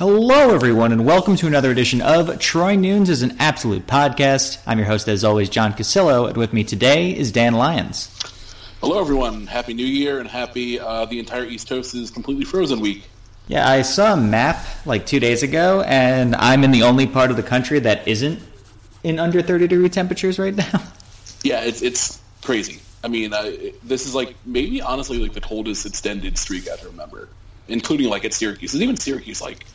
Hello, everyone, and welcome to another edition of Troy Nunes is an Absolute Podcast. I'm your host, as always, John Cassillo, and with me today is Dan Lyons. Hello, everyone. Happy New Year, and happy uh, the entire East Coast is completely frozen week. Yeah, I saw a map like two days ago, and I'm in the only part of the country that isn't in under 30 degree temperatures right now. Yeah, it's it's crazy. I mean, uh, this is like maybe honestly like the coldest extended streak I can remember, including like at Syracuse. Even Syracuse, like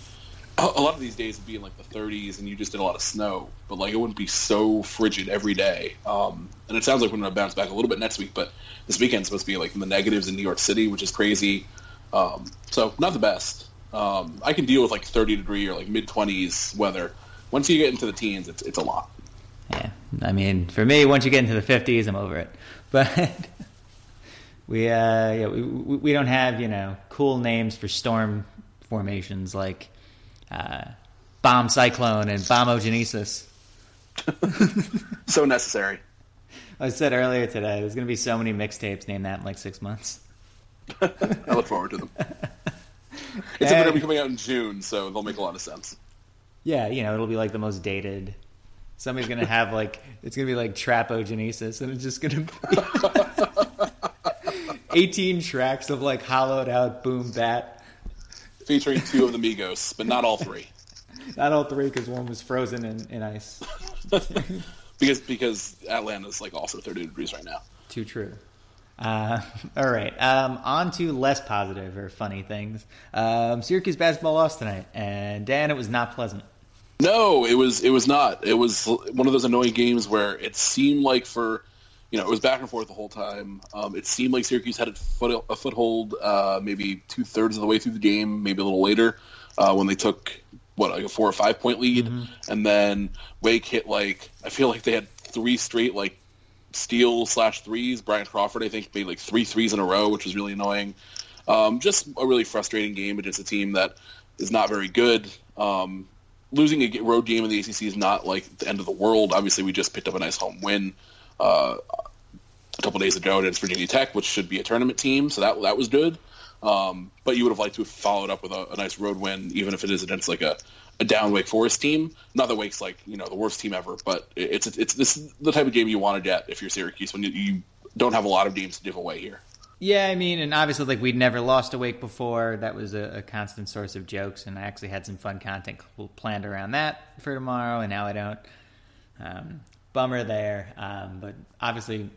a lot of these days would be in like the 30s, and you just did a lot of snow, but like it wouldn't be so frigid every day. Um, and it sounds like we're going to bounce back a little bit next week, but this weekend's supposed to be like in the negatives in New York City, which is crazy. Um, so not the best. Um, I can deal with like 30 degree or like mid 20s weather. Once you get into the teens, it's it's a lot. Yeah, I mean, for me, once you get into the 50s, I'm over it. But we, uh, yeah, we, we don't have, you know, cool names for storm formations like uh, bomb cyclone and bombogenesis. so necessary. I said earlier today, there's going to be so many mixtapes named that in like six months. I look forward to them. It's going to be coming out in June, so they'll make a lot of sense. Yeah, you know, it'll be like the most dated Somebody's gonna have like it's gonna be like trapogenesis, and it's just gonna be eighteen tracks of like hollowed out boom bap, featuring two of the Migos, but not all three. not all three, because one was frozen in, in ice. because because Atlanta's like also thirty degrees right now. Too true. Uh, all right. Um, on to less positive or funny things. Um, Syracuse basketball lost tonight, and Dan, it was not pleasant. No, it was it was not. It was one of those annoying games where it seemed like for you know it was back and forth the whole time. Um, it seemed like Syracuse had a, foot, a foothold uh, maybe two thirds of the way through the game, maybe a little later uh, when they took what like a four or five point lead, mm-hmm. and then Wake hit like I feel like they had three straight like steal slash threes. Bryant Crawford I think made like three threes in a row, which was really annoying. Um, just a really frustrating game against a team that is not very good. Um, losing a road game in the ACC is not like the end of the world. Obviously, we just picked up a nice home win uh, a couple days ago against Virginia Tech, which should be a tournament team, so that that was good. Um, but you would have liked to have followed up with a, a, nice road win, even if it is against like a, a down Wake Forest team. Not that Wake's like you know the worst team ever, but it's it's this the type of game you want to get if you're Syracuse when you, you don't have a lot of games to give away here. Yeah, I mean, and obviously, like we'd never lost a Wake before. That was a, a, constant source of jokes, and I actually had some fun content planned around that for tomorrow. And now I don't. Um, bummer there, um, but obviously,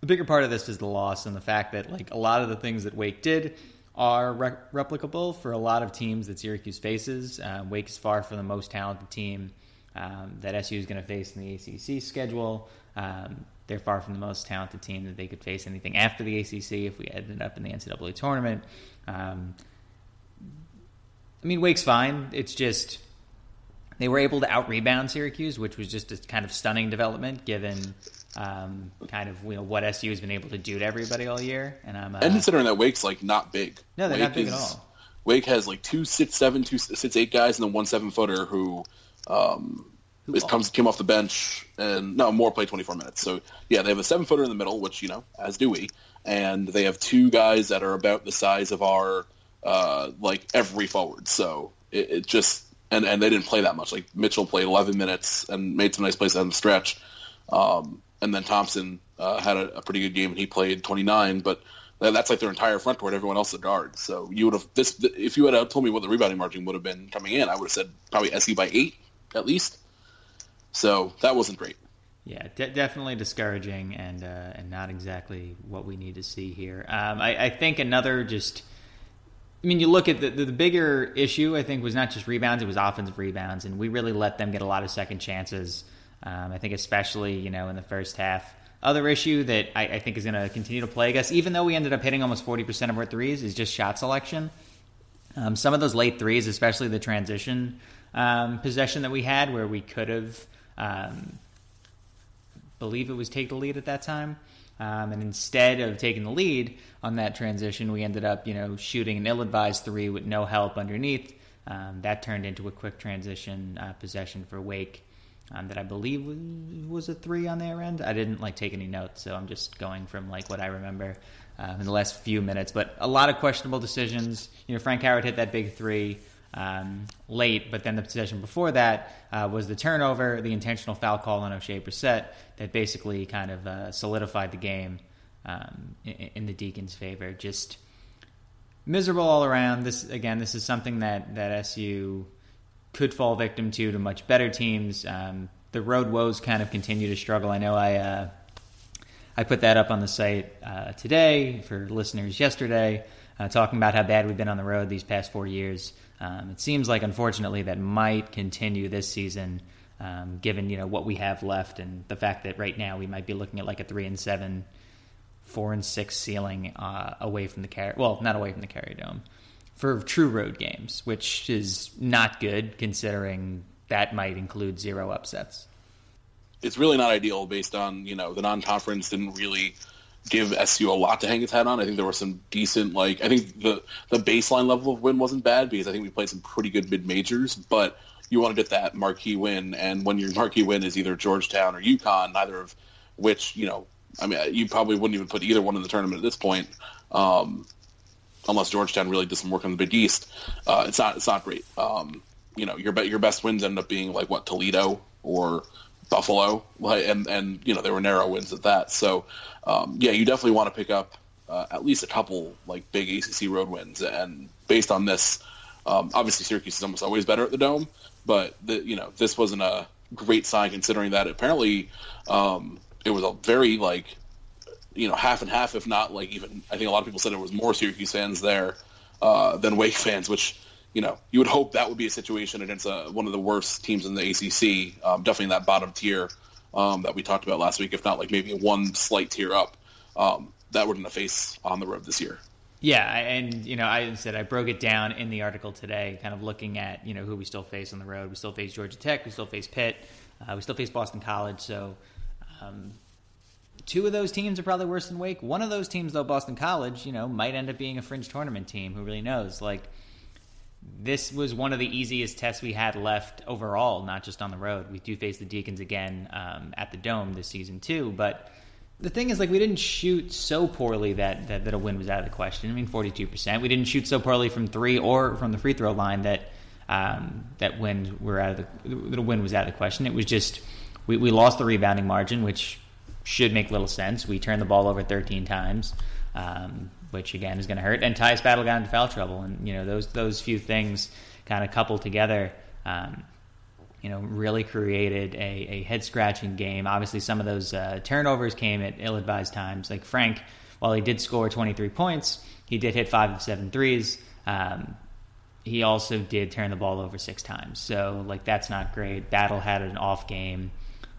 the bigger part of this is the loss and the fact that like a lot of the things that Wake did are re- replicable for a lot of teams that Syracuse faces. Uh, Wake is far from the most talented team um, that SU is going to face in the ACC schedule. Um, they're far from the most talented team that they could face anything after the ACC if we ended up in the NCAA tournament. Um, I mean, Wake's fine. It's just they were able to out rebound Syracuse, which was just a kind of stunning development given um, kind of you know what SU has been able to do to everybody all year. And I'm uh, and considering that Wake's like not big. No, they're Wake not big is, at all. Wake has like two six seven, two six eight guys, and then one seven footer who um, it comes came off the bench and no more played 24 minutes. So yeah, they have a seven footer in the middle, which you know as do we, and they have two guys that are about the size of our uh, like every forward. So it, it, just and and they didn't play that much. Like Mitchell played 11 minutes and made some nice plays on the stretch, um, and then Thompson uh, had a, a, pretty good game and he played 29, but. That's like their entire front court. Everyone else is a guard. So you would have this if you had told me what the rebounding margin would have been coming in. I would have said probably SE by eight at least. So that wasn't great. Yeah, de- definitely discouraging and uh, and not exactly what we need to see here. Um, I, I, think another just. I mean, you look at the, the, the bigger issue. I think was not just rebounds; it was offensive rebounds, and we really let them get a lot of second chances. Um, I think, especially you know in the first half. Other issue that I, I think is going to continue to plague us, even though we ended up hitting almost forty percent of our threes, is just shot selection. Um, some of those late threes, especially the transition um, possession that we had, where we could have, um, believe it was take the lead at that time. Um, and instead of taking the lead on that transition, we ended up, you know, shooting an ill-advised three with no help underneath. Um, that turned into a quick transition uh, possession for Wake um, that I believe was a three on their end. I didn't like take any notes, so I'm just going from like what I remember uh, in the last few minutes. But a lot of questionable decisions. You know, Frank Howard hit that big three um, late, but then the possession before that uh, was the turnover, the intentional foul call on Oshae Brissett that basically kind of uh, solidified the game um, in, in, the Deacons' favor. Just miserable all around. This again, this is something that that SU could fall victim to to much better teams. Um, the road woes kind of continue to struggle. I know I uh, I put that up on the site uh, today for listeners yesterday, uh, talking about how bad we've been on the road these past four years. Um, it seems like, unfortunately, that might continue this season, um, given you know what we have left and the fact that right now we might be looking at like a three and seven, four and six ceiling uh, away from the Carrier. Well, not away from the Carrier Dome for true road games, which is not good considering that might include zero upsets. It's really not ideal based on you know the non-conference didn't really give SU a lot to hang its hat on. I think there were some decent, like I think the the baseline level of win wasn't bad because I think we played some pretty good mid majors, but you want to get that marquee win, and when your marquee win is either Georgetown or UConn, neither of which you know, I mean, you probably wouldn't even put either one in the tournament at this point, um, unless Georgetown really did some work on the Big East. Uh, it's not it's not great. Um, you know, your your best wins end up being like what Toledo or Buffalo, and and you know there were narrow wins at that. So um, yeah, you definitely want to pick up uh, at least a couple like big ACC road wins. And based on this, um, obviously Syracuse is almost always better at the Dome, but the, you know this wasn't a great sign considering that apparently um, it was a very like you know half and half, if not like even I think a lot of people said it was more Syracuse fans there uh, than Wake fans, which you know, you would hope that would be a situation against uh, one of the worst teams in the ACC, um, definitely in that bottom tier um, that we talked about last week, if not like maybe one slight tier up. Um, that we're going to face on the road this year. Yeah, and you know, I said I broke it down in the article today, kind of looking at you know who we still face on the road. We still face Georgia Tech, we still face Pitt, uh, we still face Boston College. So, um, two of those teams are probably worse than Wake. One of those teams, though, Boston College, you know, might end up being a fringe tournament team. Who really knows? Like, this was one of the easiest tests we had left overall, not just on the road. We do face the Deacons again um, at the Dome this season too, but the thing is, like, we didn't shoot so poorly that, that, that a win was out of the question. I mean, forty-two percent. We didn't shoot so poorly from three or from the free throw line that um, that wins were out of the the win was out of the question. It was just we, we lost the rebounding margin, which should make little sense. We turned the ball over thirteen times. Um, which again is going to hurt. And Tyus Battle got into foul trouble, and you know those those few things kind of coupled together. Um, you know, really created a, a head scratching game. Obviously, some of those uh, turnovers came at ill advised times. Like Frank, while he did score 23 points, he did hit five of seven threes. Um, he also did turn the ball over six times. So, like, that's not great. Battle had an off game,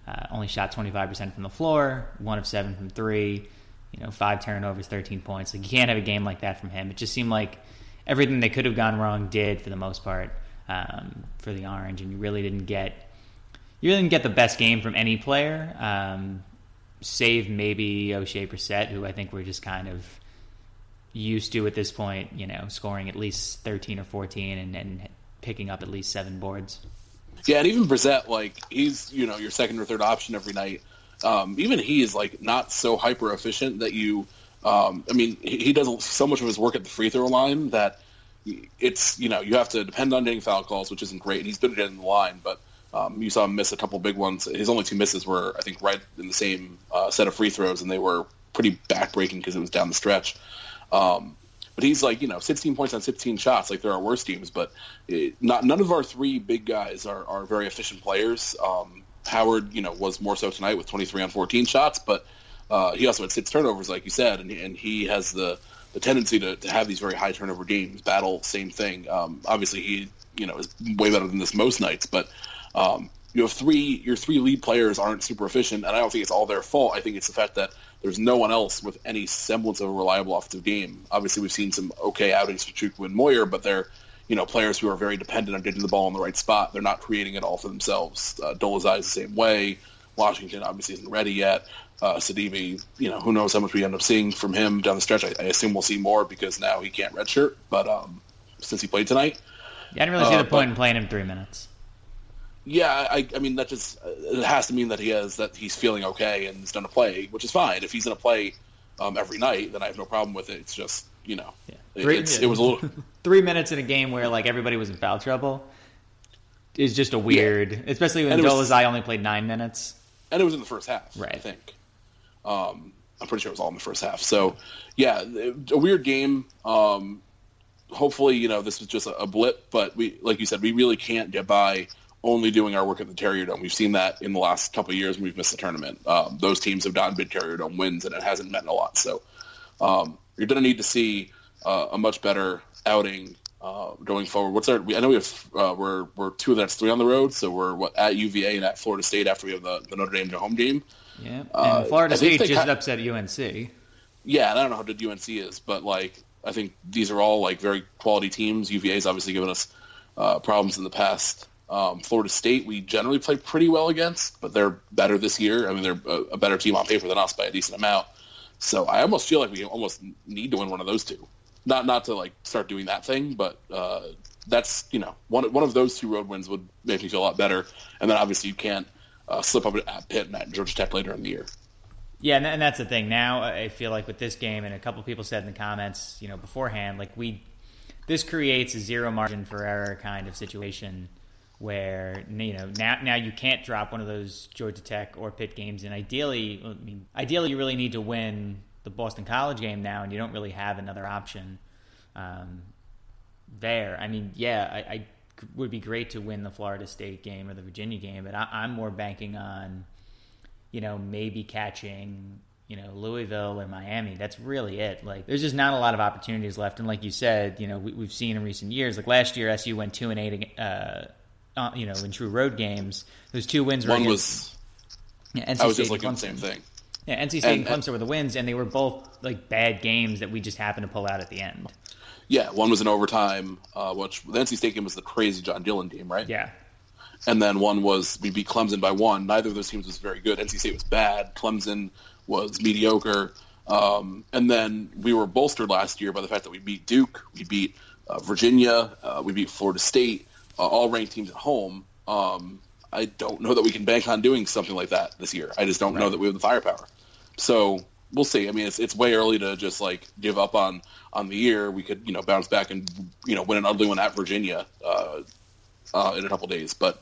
uh, only shot 25% from the floor, one of seven from three you know, five turnovers, 13 points. Like you can't have a game like that from him. It just seemed like everything that could have gone wrong did for the most part um, for the Orange, and you really didn't get you really didn't get the best game from any player, um, save maybe Oshae Brissett, who I think we're just kind of used to at this point. You know, scoring at least 13 or 14 and, and picking up at least seven boards. Yeah, and even Brissett, like he's you know your second or third option every night um, even he is like not so hyper efficient that you. Um, I mean, he, he does so much of his work at the free throw line that it's you know you have to depend on getting foul calls, which isn't great. And He's at in the line, but um, you saw him miss a couple big ones. His only two misses were, I think, right in the same uh, set of free throws, and they were pretty backbreaking because it was down the stretch. Um, but he's like, you know, 16 points on 16 shots. Like there are worse teams, but it, not none of our three big guys are, are very efficient players. Um, Howard, you know, was more so tonight with 23 on 14 shots, but uh, he also had six turnovers, like you said, and, and he has the, the tendency to, to have these very high turnover games. Battle, same thing. Um, obviously, he you know is way better than this most nights, but um, you have three your three lead players aren't super efficient, and I don't think it's all their fault. I think it's the fact that there's no one else with any semblance of a reliable offensive game. Obviously, we've seen some okay outings for Chukwu and Moyer, but they're you know, players who are very dependent on getting the ball in the right spot. They're not creating it all for themselves. Uh, Dolezaj is the same way. Washington obviously isn't ready yet. Uh, Sidibe, you know, who knows how much we end up seeing from him down the stretch. I, I assume we'll see more because now he can't redshirt, but um, since he played tonight. Yeah, I didn't really see uh, the point but, in playing him three minutes. Yeah, I, I mean that just it has to mean that he has that he's feeling okay and he's going to play, which is fine. If he's going to play um, every night, then I have no problem with it. It's just you know, yeah. three, it, it was a little three minutes in a game where like everybody was in foul trouble is just a weird, yeah. especially when Dolezaj only played nine minutes, and it was in the first half. Right, I think. Um, I'm pretty sure it was all in the first half. So, yeah, a weird game. Um, hopefully, you know, this was just a blip, but we, like you said, we really can't get by only doing our work at the Carrier Dome. We've seen that in the last couple of years when we've missed the tournament. Um, those teams have gotten big Carrier Dome wins, and it hasn't meant a lot. So um, you're going to need to see uh, a much better outing uh, going forward. What's our? I know we have uh, we're we're two of that's three on the road, so we're what, at UVA and at Florida State after we have the, the Notre Dame home game. Yeah, uh, and Florida State just of, upset UNC. Yeah, and I don't know how good UNC is, but like I think these are all like very quality teams. UVA's obviously given us uh, problems in the past. Um, Florida State we generally play pretty well against, but they're better this year. I mean, they're a, a better team on paper than us by a decent amount. So I almost feel like we almost need to win one of those two. Not not to like start doing that thing, but uh, that's you know one one of those two road wins would make me feel a lot better. And then obviously you can't uh, slip up at Pitt and at Georgia Tech later in the year. Yeah, and that's the thing. Now I feel like with this game, and a couple people said in the comments, you know, beforehand, like we, this creates a zero margin for error kind of situation where you know now now you can't drop one of those Georgia Tech or Pitt games, and ideally, I mean, ideally you really need to win the Boston College game now, and you don't really have another option um, there. I mean, yeah, I, I, would be great to win the Florida State game or the Virginia game, but I, I'm more banking on you know maybe catching you know Louisville or Miami. That's really it. Like there's just not a lot of opportunities left, and like you said, you know we, have seen in recent years, like last year SU went two and eight. Uh, uh, you know, in true road games. Those two wins were one was. Yeah, NC I was State just looking at the same thing. Yeah, NC State and, and Clemson were the wins, and they were both like bad games that we just happened to pull out at the end. Yeah, one was in overtime, uh, which the NC State game was the crazy John Gillon game, right? Yeah. And then one was we beat Clemson by one. Neither of those teams was very good. NC State was bad. Clemson was mediocre. Um, and then we were bolstered last year by the fact that we beat Duke, we beat uh, Virginia, uh, we beat Florida State, uh, all ranked teams at home. Um, I don't know that we can bank on doing something like that this year. I just don't right. know that we have the firepower. So we'll see. I mean, it's it's way early to just like give up on on the year. We could you know bounce back and you know win an ugly one at Virginia uh, uh, in a couple days, but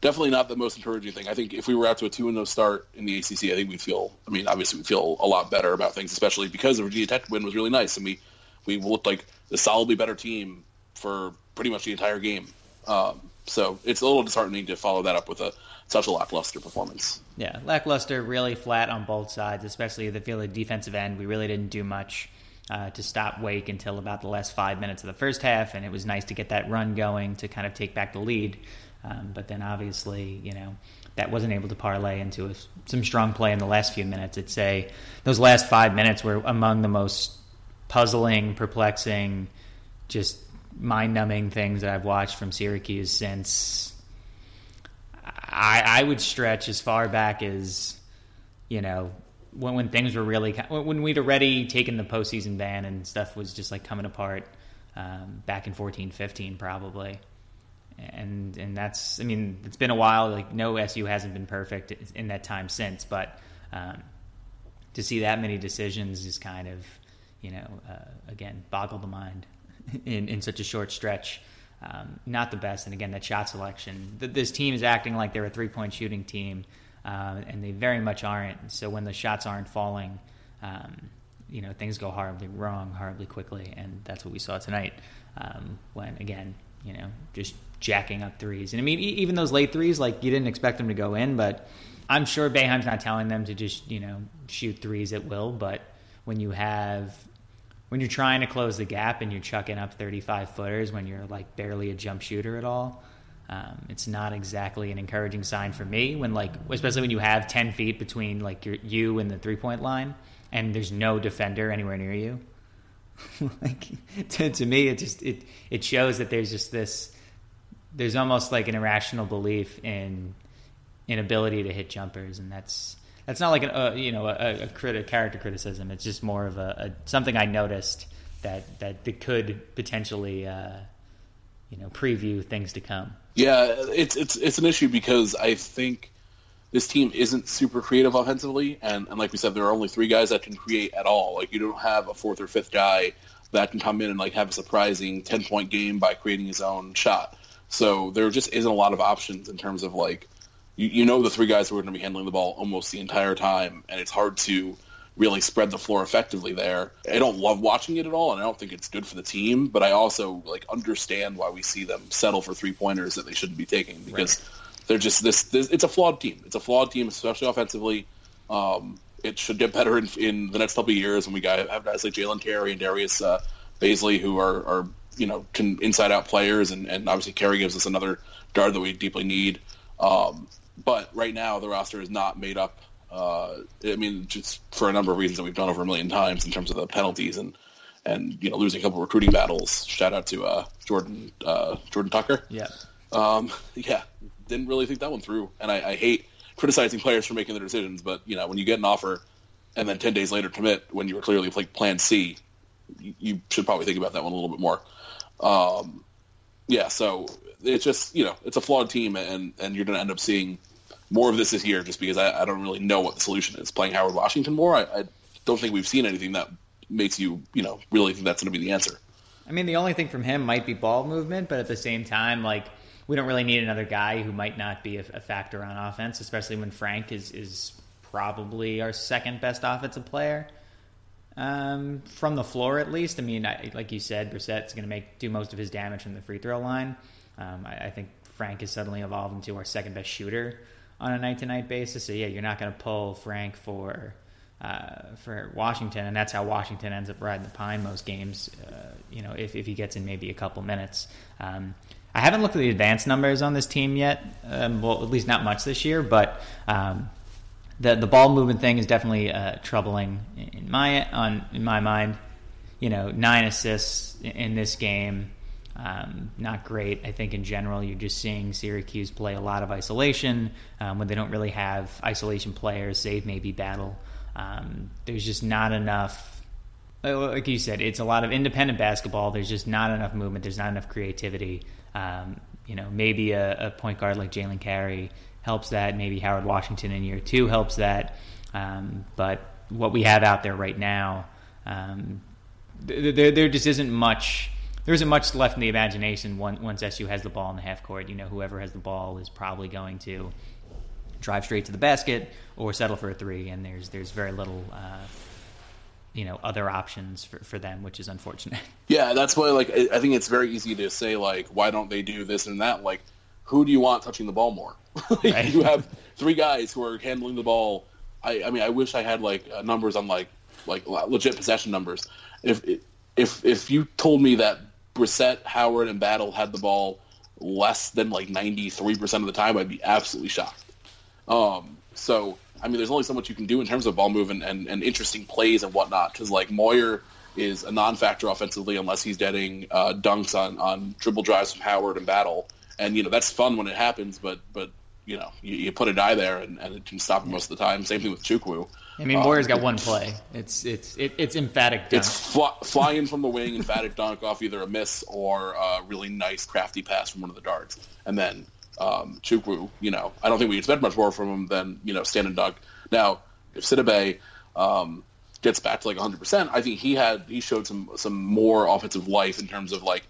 definitely not the most encouraging thing. I think if we were out to a two and no start in the ACC, I think we'd feel. I mean, obviously we feel a lot better about things, especially because the Virginia Tech win was really nice, and we we looked like a solidly better team for pretty much the entire game. Um, so it's a little disheartening to follow that up with a such a lackluster performance. Yeah, lackluster, really flat on both sides, especially the field defensive end. We really didn't do much uh, to stop Wake until about the last five minutes of the first half, and it was nice to get that run going to kind of take back the lead. Um, but then obviously, you know, that wasn't able to parlay into a, some strong play in the last few minutes. I'd say those last five minutes were among the most puzzling, perplexing, just mind-numbing things that I've watched from Syracuse since I, I would stretch as far back as you know when when things were really when we'd already taken the postseason ban and stuff was just like coming apart um, back in 14, 15 probably. And and that's I mean it's been a while. Like no SU hasn't been perfect in that time since, but um, to see that many decisions is kind of you know uh, again boggle the mind in, in such a short stretch. Um, not the best. And again, that shot selection. This team is acting like they're a three point shooting team, uh, and they very much aren't. So when the shots aren't falling, um, you know, things go horribly wrong horribly quickly. And that's what we saw tonight um, when, again, you know, just jacking up threes. And I mean, even those late threes, like you didn't expect them to go in, but I'm sure Boeheim's not telling them to just, you know, shoot threes at will. But when you have when you're trying to close the gap and you're chucking up 35 footers when you're like barely a jump shooter at all, um, it's not exactly an encouraging sign for me. When like, especially when you have 10 feet between like your, you and the three point line, and there's no defender anywhere near you. like to, to me, it just it it shows that there's just this. There's almost like an irrational belief in inability to hit jumpers, and that's that's not like an uh, you know a, a criti- character criticism. It's just more of a, a, something I noticed that that, that could potentially uh, you know preview things to come. Yeah, it's it's it's an issue because I think this team isn't super creative offensively, and, and like we said, there are only three guys that can create at all. Like you don't have a fourth or fifth guy that can come in and like have a surprising ten point game by creating his own shot. So there just isn't a lot of options in terms of like you, you know the three guys who are going to be handling the ball almost the entire time, and it's hard to really spread the floor effectively there. I don't love watching it at all, and I don't think it's good for the team. But I also like understand why we see them settle for three pointers that they shouldn't be taking because right. they're just this, this, It's a flawed team. It's a flawed team, especially offensively. Um, it should get better in, in, the next couple of years when we got, have guys like Jalen Carey and Darius uh, Bazley who are, are you know can inside out players, and, and obviously Carey gives us another guard that we deeply need. Um, but right now, the roster is not made up. Uh, I mean, just for a number of reasons that we've done over a million times in terms of the penalties and and you know losing a couple recruiting battles. Shout out to uh, Jordan uh, Jordan Tucker. Yeah, um, yeah, didn't really think that one through, and I, I hate criticizing players for making their decisions. But you know, when you get an offer and then ten days later commit when you were clearly like Plan C, you, you should probably think about that one a little bit more. Um, yeah, so it's just you know it's a flawed team, and and you're going to end up seeing more of this this year just because I, I, don't really know what the solution is. Playing Howard Washington more, I, I, don't think we've seen anything that makes you, you know, really think that's going to be the answer. I mean, the only thing from him might be ball movement, but at the same time, like we don't really need another guy who might not be a, a factor on offense, especially when Frank is is probably our second best offensive player. Um, from the floor, at least. I mean, I, like you said, Brissett's going to make do most of his damage from the free throw line. Um, I, I, think Frank is suddenly evolved into our second best shooter on a night to night basis. So yeah, you're not going to pull Frank for uh, for Washington, and that's how Washington ends up riding the pine most games. Uh, you know, if if he gets in maybe a couple minutes. Um, I haven't looked at the advanced numbers on this team yet. Um, well, at least not much this year, but um, the the ball movement thing is definitely uh, troubling in my on in my mind. You know, nine assists in this game. Um, not great. I think in general, you're just seeing Syracuse play a lot of isolation um, when they don't really have isolation players, save maybe Battle. Um, there's just not enough. Uh, like you said, it's a lot of independent basketball. There's just not enough movement. There's not enough creativity. Um, you know, maybe a, a point guard like Jalen Carey helps that. Maybe Howard Washington in year two helps that. Um, but what we have out there right now, um, there, there just isn't much there isn't much left in the imagination once SU has the ball in the half court. You know, whoever has the ball is probably going to drive straight to the basket or settle for a three, and there's there's very little. Uh, you know other options for, for them which is unfortunate yeah that's why like i think it's very easy to say like why don't they do this and that like who do you want touching the ball more like, right. you have three guys who are handling the ball i i mean i wish i had like uh, numbers on like like legit possession numbers if if if you told me that Brissett, Howard, and Battle had the ball less than like 93% of the time, I'd be absolutely shocked. Um, so, I mean, there's only so much you can do in terms of ball movement and, and, interesting plays and whatnot. Because, like, Moyer is a non-factor offensively unless he's getting uh, dunks on, on dribble drives from Howard and Battle. And, you know, that's fun when it happens, but, but you know, you, you put a die there and, and, it can stop him most of the time. Same thing with Chukwu. I mean, um, got one play. It's it's it, it's emphatic. Dunk. It's fly, flying from the wing, emphatic dunk off either a miss or a really nice crafty pass from one of the guards, and then um, Chukwu. You know, I don't think we expect much more from him than you know stand and dunk. Now, if Sidibe um, gets back to like 100, percent I think he had he showed some some more offensive life in terms of like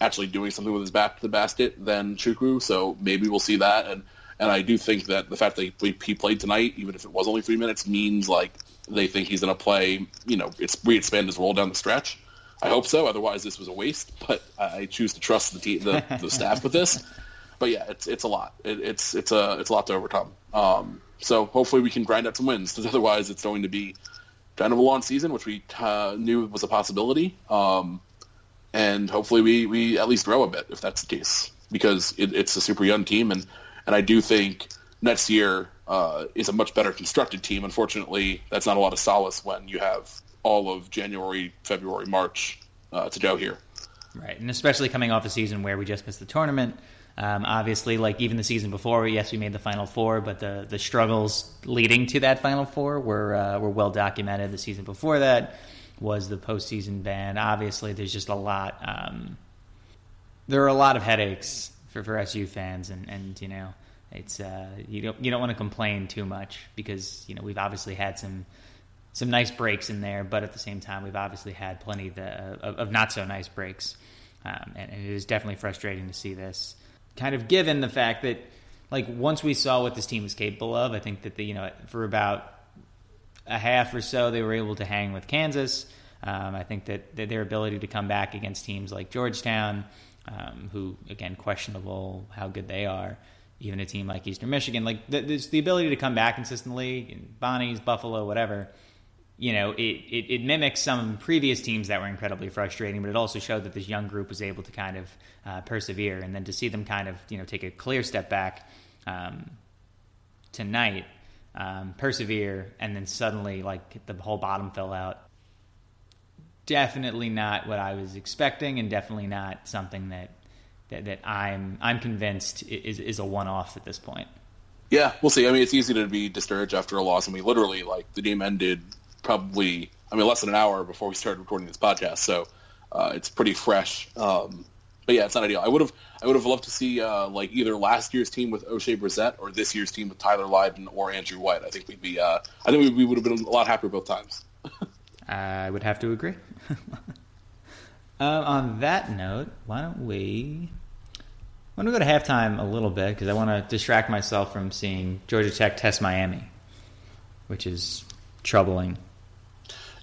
actually doing something with his back to the basket than Chukwu. So maybe we'll see that and and I do think that the fact that he, he played tonight, even if it was only three minutes, means like they think he's going to play. You know, it's re-expand his role down the stretch. I hope so. Otherwise, this was a waste. But I choose to trust the team, the, the staff with this. But yeah, it's it's a lot. It, it's it's a it's a lot to overcome. Um, so hopefully we can grind out some wins. Because otherwise, it's going to be kind of a long season, which we uh, knew was a possibility. Um, and hopefully we, we at least grow a bit if that's the case because it, it's a super young team and and I do think next year uh, is a much better constructed team. Unfortunately, that's not a lot of solace when you have all of January, February, March uh, to go here. Right, and especially coming off a season where we just missed the tournament. Um, obviously, like even the season before, yes, we made the Final Four, but the the struggles leading to that Final Four were uh, were well documented. The season before that was the postseason ban. Obviously, there's just a lot. Um, there are a lot of headaches for, for SU fans, and, and you know, it's uh, you don't you don't want to complain too much because you know we've obviously had some some nice breaks in there, but at the same time, we've obviously had plenty of, the, of, of not so nice breaks, um, and, and it is definitely frustrating to see this. Kind of given the fact that, like, once we saw what this team was capable of, I think that the you know for about a half or so they were able to hang with Kansas. Um, I think that, that, their ability to come back against teams like Georgetown, um, who again questionable how good they are, even a team like Eastern Michigan, like there's the ability to come back consistently. Bonnie's, Buffalo, whatever you know, it, it, it, mimics some previous teams that were incredibly frustrating, but it also showed that this young group was able to kind of uh, persevere. And then to see them kind of, you know, take a clear step back um, tonight, um, persevere, and then suddenly, like, the whole bottom fell out. Definitely not what I was expecting, and definitely not something that that, that I'm I'm convinced is is a one off at this point. Yeah, we'll see. I mean, it's easy to be discouraged after a loss, and we literally like the game ended probably, I mean, less than an hour before we started recording this podcast, so uh, it's pretty fresh. Um, but yeah, it's not ideal. I would have, I would have loved to see uh, like either last year's team with Oshae Brissett or this year's team with Tyler Lydon or Andrew White. I think we'd be, uh, I think we, we would have been a lot happier both times. I would have to agree. Uh, on that note, why don't we? I want to go to halftime a little bit because I want to distract myself from seeing Georgia Tech test Miami, which is troubling.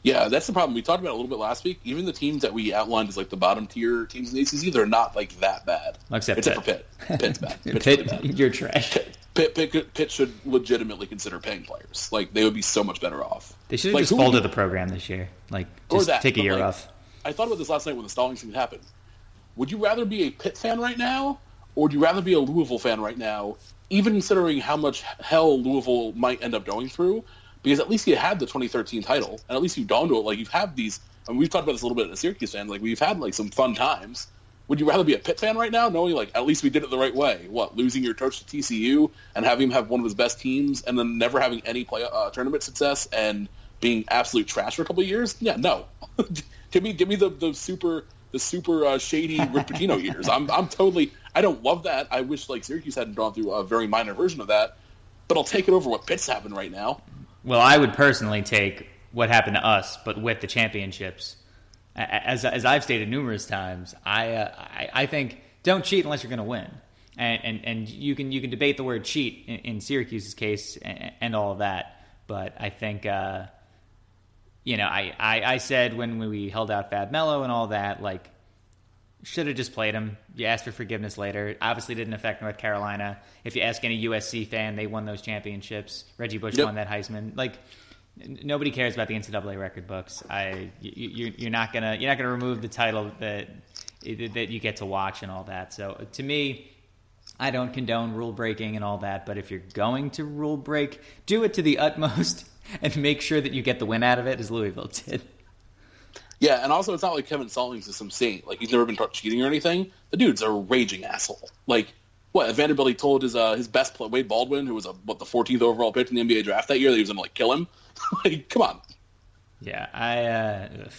Yeah, that's the problem. We talked about it a little bit last week. Even the teams that we outlined as like the bottom tier teams in the ACC, they're not like that bad. Except, Except Pitt. for Pitt. Pitt's bad. Pitt's Pitt, really bad. You're trash. Pitt, Pitt, Pitt, Pitt, should legitimately consider paying players. Like they would be so much better off. They should have like, just folded the program this year. Like just that, take a year like, off. I thought about this last night when the Stallings thing happened. Would you rather be a Pitt fan right now, or would you rather be a Louisville fan right now? Even considering how much hell Louisville might end up going through, because at least you had the 2013 title, and at least you've gone to it. Like you've had these. I mean, we've talked about this a little bit as a Syracuse fan. Like we've had like some fun times. Would you rather be a Pitt fan right now, knowing like at least we did it the right way? What losing your coach to TCU and having him have one of his best teams, and then never having any play uh, tournament success and being absolute trash for a couple of years? Yeah, no. give me give me the, the super the super uh, shady Rick Pitino years. I'm I'm totally. I don't love that. I wish like Syracuse hadn't gone through a very minor version of that, but I'll take it over what Pitt's having right now. Well, I would personally take what happened to us, but with the championships. As, as I've stated numerous times, I, uh, I, I think don't cheat unless you're going to win. And, and, and you can you can debate the word cheat in, in Syracuse's case and, and, all of that, but I think uh, you know I, I, I said when we held out Fab Melo and all that like should have just played him. You asked for forgiveness later. Obviously, didn't affect North Carolina. If you ask any USC fan, they won those championships. Reggie Bush yep. won that Heisman. Like nobody cares about the NCAA record books. I you, you're not gonna you're not gonna remove the title that that you get to watch and all that. So uh, to me, I don't condone rule breaking and all that. But if you're going to rule break, do it to the utmost and make sure that you get the win out of it, as Louisville did. Yeah, and also it's not like Kevin Stallings is some saint. Like he's never been caught cheating or anything. The dude's a raging asshole. Like what Vanderbilt he told his uh, his best player Wade Baldwin, who was a what the 14th overall pick in the NBA draft that year, that he was gonna like kill him. like, come on. Yeah, I. Uh,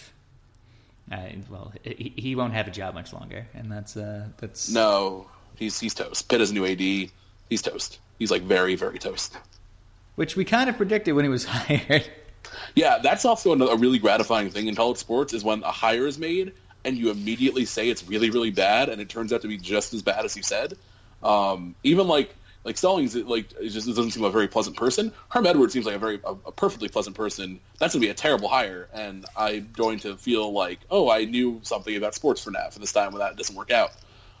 I well, he, he, won't have a job much longer, and that's uh, that's no. He's he's toast. Pitt is new AD. He's toast. He's like very very toast. Which we kind of predicted when he was hired. Yeah, that's also a really gratifying thing in college sports is when a hire is made and you immediately say it's really, really bad, and it turns out to be just as bad as you said. Um, even like like Stallings, like it just doesn't seem like a very pleasant person. Herm Edwards seems like a very a, a perfectly pleasant person. That's gonna be a terrible hire, and I'm going to feel like, oh, I knew something about sports for now for this time when that doesn't work out.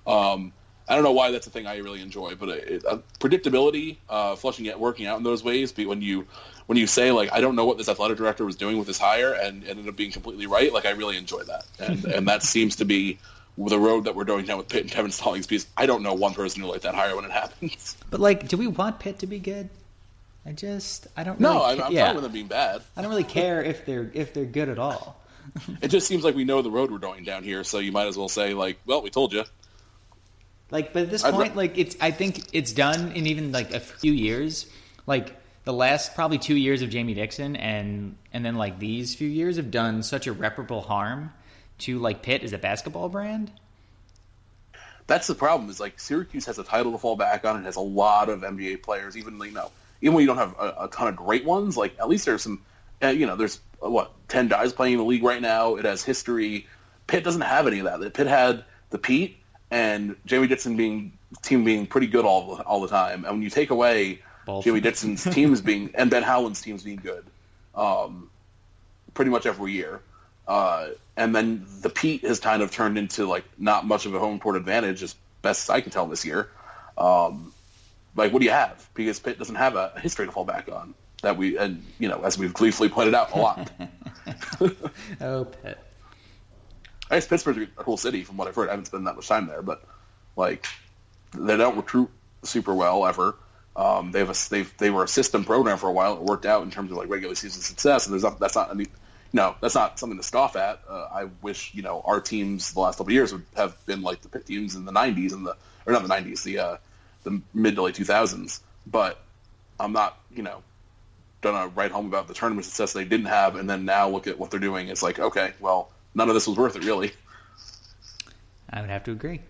Um, I don't know why that's a thing I really enjoy, but it, uh, predictability, uh, flushing it, working out in those ways. But when you when you say like I don't know what this athletic director was doing with this hire and, ended up being completely right, like I really enjoy that, and and that seems to be the road that we're going down with Pitt and Kevin Stallings because I don't know one person who liked that hire when it happens. But like, do we want Pitt to be good? I just I don't. No, really I'm, ca- I'm yeah. fine with them being bad. I don't really care if they're if they're good at all. It just seems like we know the road we're going down here, so you might as well say like, "Well, we told you." Like, but at this I'd point, ra- like it's I think it's done in even like a few years. Like the last probably two years of Jamie Dixon and and then like these few years have done such irreparable harm to like Pitt as a basketball brand. That's the problem. Is like Syracuse has a title to fall back on and has a lot of NBA players. Even you know, even when you don't have a, a ton of great ones, like at least there's some. Uh, you know, there's what ten guys playing in the league right now. It has history. Pitt doesn't have any of that. Pitt had the Pete and Jamie Dixon being team being pretty good all all the time. And when you take away Both. Jamie Dixon's teams being and Ben Howland's teams being good, um, pretty much every year. Uh, and then the Pete has kind of turned into like not much of a home court advantage, as best I can tell this year. Um, like, what do you have? Because Pitt doesn't have a history to fall back on that we, and you know, as we've gleefully pointed out a lot. Oh, Pitt. I guess Pittsburgh's a cool city from what I've heard. I haven't spent that much time there, but like they don't recruit super well ever. Um, they have a they they were a system program for a while. It worked out in terms of like regular season success, and there's not, that's not I mean, no, that's not something to scoff at. Uh, I wish you know our teams the last couple of years would have been like the teams in the '90s and the or not the '90s, the uh, the mid to late 2000s. But I'm not you know gonna write home about the tournament success they didn't have, and then now look at what they're doing. It's like okay, well, none of this was worth it really. I would have to agree.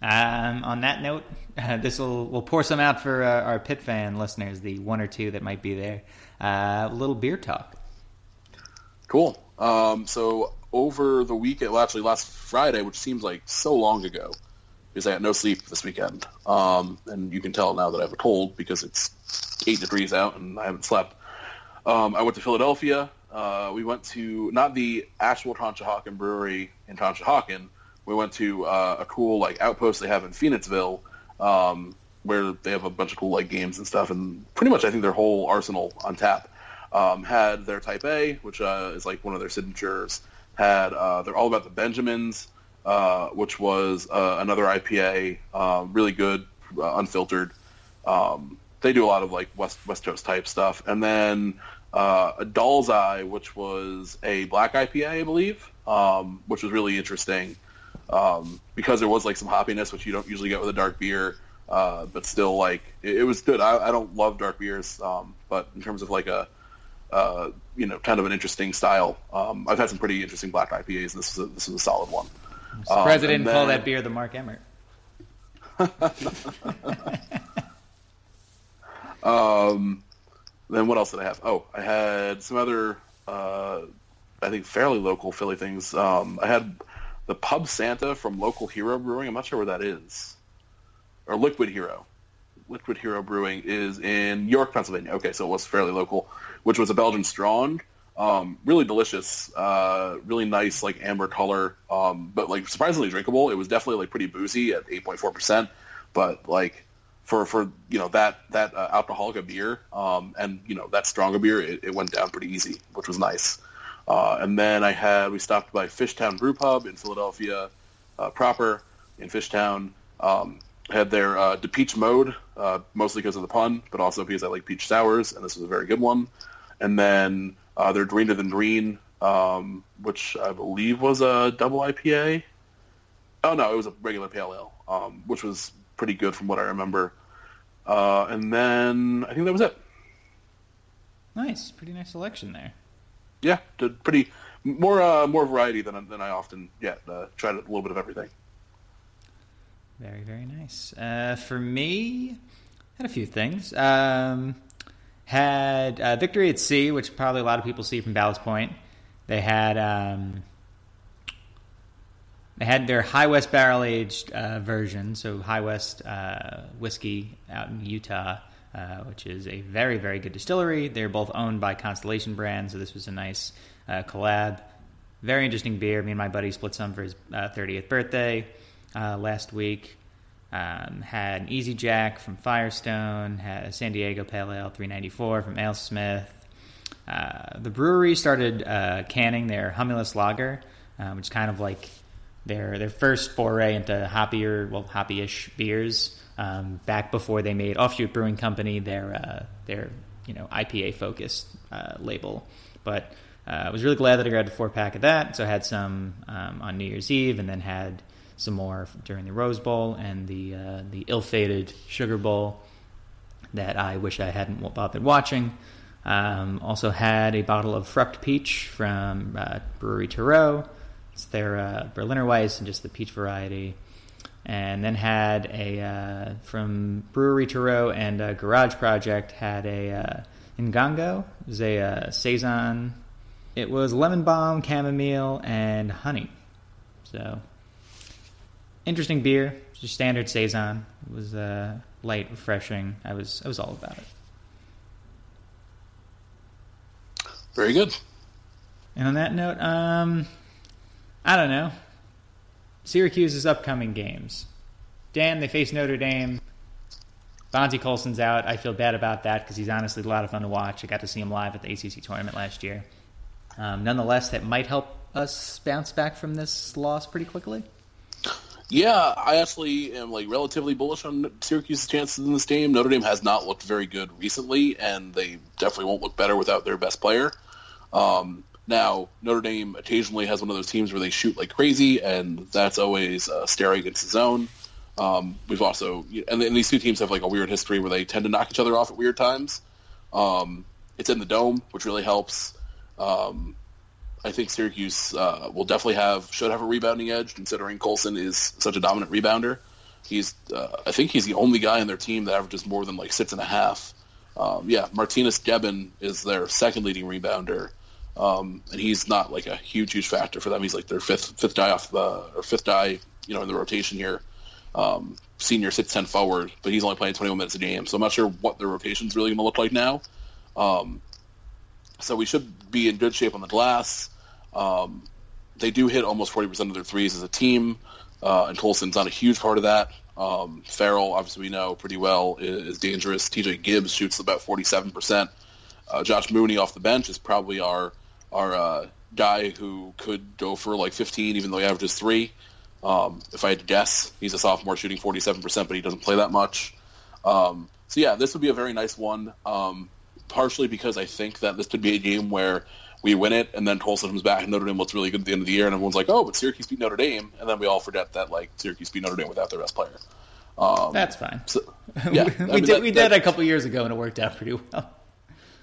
Um, on that note, uh, this will we'll pour some out for uh, our pit fan listeners, the one or two that might be there. Uh, a little beer talk. Cool. Um, so over the weekend, well, actually last Friday, which seems like so long ago, because I had no sleep this weekend, um, and you can tell now that I have a cold because it's eight degrees out and I haven't slept. Um, I went to Philadelphia. Uh, we went to not the actual Conshohocken Brewery in Conshohocken. We went to uh, a cool like outpost they have in Phoenixville, um, where they have a bunch of cool like games and stuff, and pretty much I think their whole arsenal on tap. Um, had their Type A, which uh, is like one of their signatures. Had uh, they're all about the Benjamins, uh, which was uh, another IPA, um, really good, uh, unfiltered. Um, they do a lot of like West West Coast type stuff, and then uh, a Doll's Eye, which was a black IPA, I believe, um, which was really interesting um, because there was like some hoppiness, which you don't usually get with a dark beer. Uh, but still, like it, it was good. I, I don't love dark beers, um, but in terms of like a uh, you know kind of an interesting style, um, I've had some pretty interesting black IPAs, and this is a, this is a solid one. Surprised Um, President and call then- that beer the Mark Emmert. Um, then what else did I have? Oh, I had some other, uh, I think fairly local Philly things. Um, I had the Pub Santa from Local Hero Brewing. I'm not sure where that is. Or Liquid Hero. Liquid Hero Brewing is in York, Pennsylvania. Okay, so it was fairly local, which was a Belgian strong. Um, really delicious, uh, really nice, like amber color, um, but like surprisingly drinkable. It was definitely like pretty boozy at 8.4 percent, but like for for you know that that uh, alcoholic beer um, and you know that stronger beer, it, it went down pretty easy, which was nice. Uh, and then I had we stopped by Fishtown Brew Pub in Philadelphia uh, proper in Fishtown. Um, had their uh, DePeach mode, uh, mostly because of the pun, but also because I like peach sours, and this was a very good one. And then uh, their Greener Than Green, um, which I believe was a double IPA. Oh no, it was a regular pale ale, um, which was pretty good from what I remember. Uh, and then I think that was it. Nice, pretty nice selection there. Yeah, pretty more uh, more variety than than I often get. Uh, tried a little bit of everything. Very, very nice. Uh, for me, had a few things. Um, had uh, Victory at Sea, which probably a lot of people see from Ballast Point. They had um, they had their High West barrel aged uh, version, so High West uh, whiskey out in Utah, uh, which is a very, very good distillery. They're both owned by Constellation Brand, so this was a nice uh, collab. Very interesting beer. Me and my buddy split some for his uh, 30th birthday uh, last week. Um, had an Easy Jack from Firestone. Had a San Diego Pale Ale 394 from AleSmith. Uh, the Bruery started canning their Humulus Lager, which is kind of like their their first foray into hoppier, well, hoppy-ish beers. Um, back before they made Offshoot Brewing Company their uh, their you know IPA focused uh, label. But uh, I was really glad that I grabbed a four pack of that. So I had some um, on New Year's Eve, and then had some more during the Rose Bowl and the uh, the ill-fated Sugar Bowl that I wish I hadn't bothered watching. Um, also had a bottle of Frucht Peach from uh, Bruery Terreux. It's their uh, Berliner Weiss and just the peach variety. And then had a uh, from Bruery Terreux and Garage Project had a uh, Ngango. It was a uh, saison. It was lemon balm, chamomile, and honey. So interesting beer. Just standard saison. It was uh, light, refreshing. I was I was all about it. Very good. And on that note, um, I don't know. Syracuse's upcoming games. Dan, they face Notre Dame. Bonzie Colson's out. I feel bad about that because he's honestly a lot of fun to watch. I got to see him live at the ACC tournament last year. Um, nonetheless, that might help us bounce back from this loss pretty quickly. Yeah, I actually am like relatively bullish on Syracuse's chances in this game. Notre Dame has not looked very good recently, and they definitely won't look better without their best player. Um, now, Notre Dame occasionally has one of those teams where they shoot like crazy, and that's always uh, staring against the zone. Um, we've also, and, and, these two teams have like a weird history where they tend to knock each other off at weird times. Um, it's in the dome, which really helps. Um, I think Syracuse uh, will definitely have should have a rebounding edge, considering Colson is such a dominant rebounder. He's, uh, I think he's the only guy in their team that averages more than like six and a half. Um, yeah, Martinas Geben is their second leading rebounder, um, and he's not like a huge, huge factor for them. He's like their fifth, fifth guy off the or fifth guy, you know, in the rotation here. Um, senior six ten forward, but he's only playing 21 minutes a game, so I'm not sure what their rotation's really going to look like now. Um, so we should be in good shape on the glass. Um, they do hit almost 40% of their threes as a team, uh, and Colson's not a huge part of that. Um, Farrell, obviously we know pretty well, is, is dangerous. TJ Gibbs shoots about 47%. Uh, Josh Mooney off the bench is probably our our uh, guy who could go for like 15, even though he averages three. Um, if I had to guess, he's a sophomore shooting 47%, but he doesn't play that much. Um, so yeah, this would be a very nice one. Um, partially because I think that this could be a game where we win it, and then Colson comes back, and Notre Dame looks really good at the end of the year, and everyone's like, "Oh, but Syracuse beat Notre Dame," and then we all forget that like Syracuse beat Notre Dame without their best player. Um, That's fine. So, yeah, we, I mean, did that, we did that, a couple years ago, and it worked out pretty well.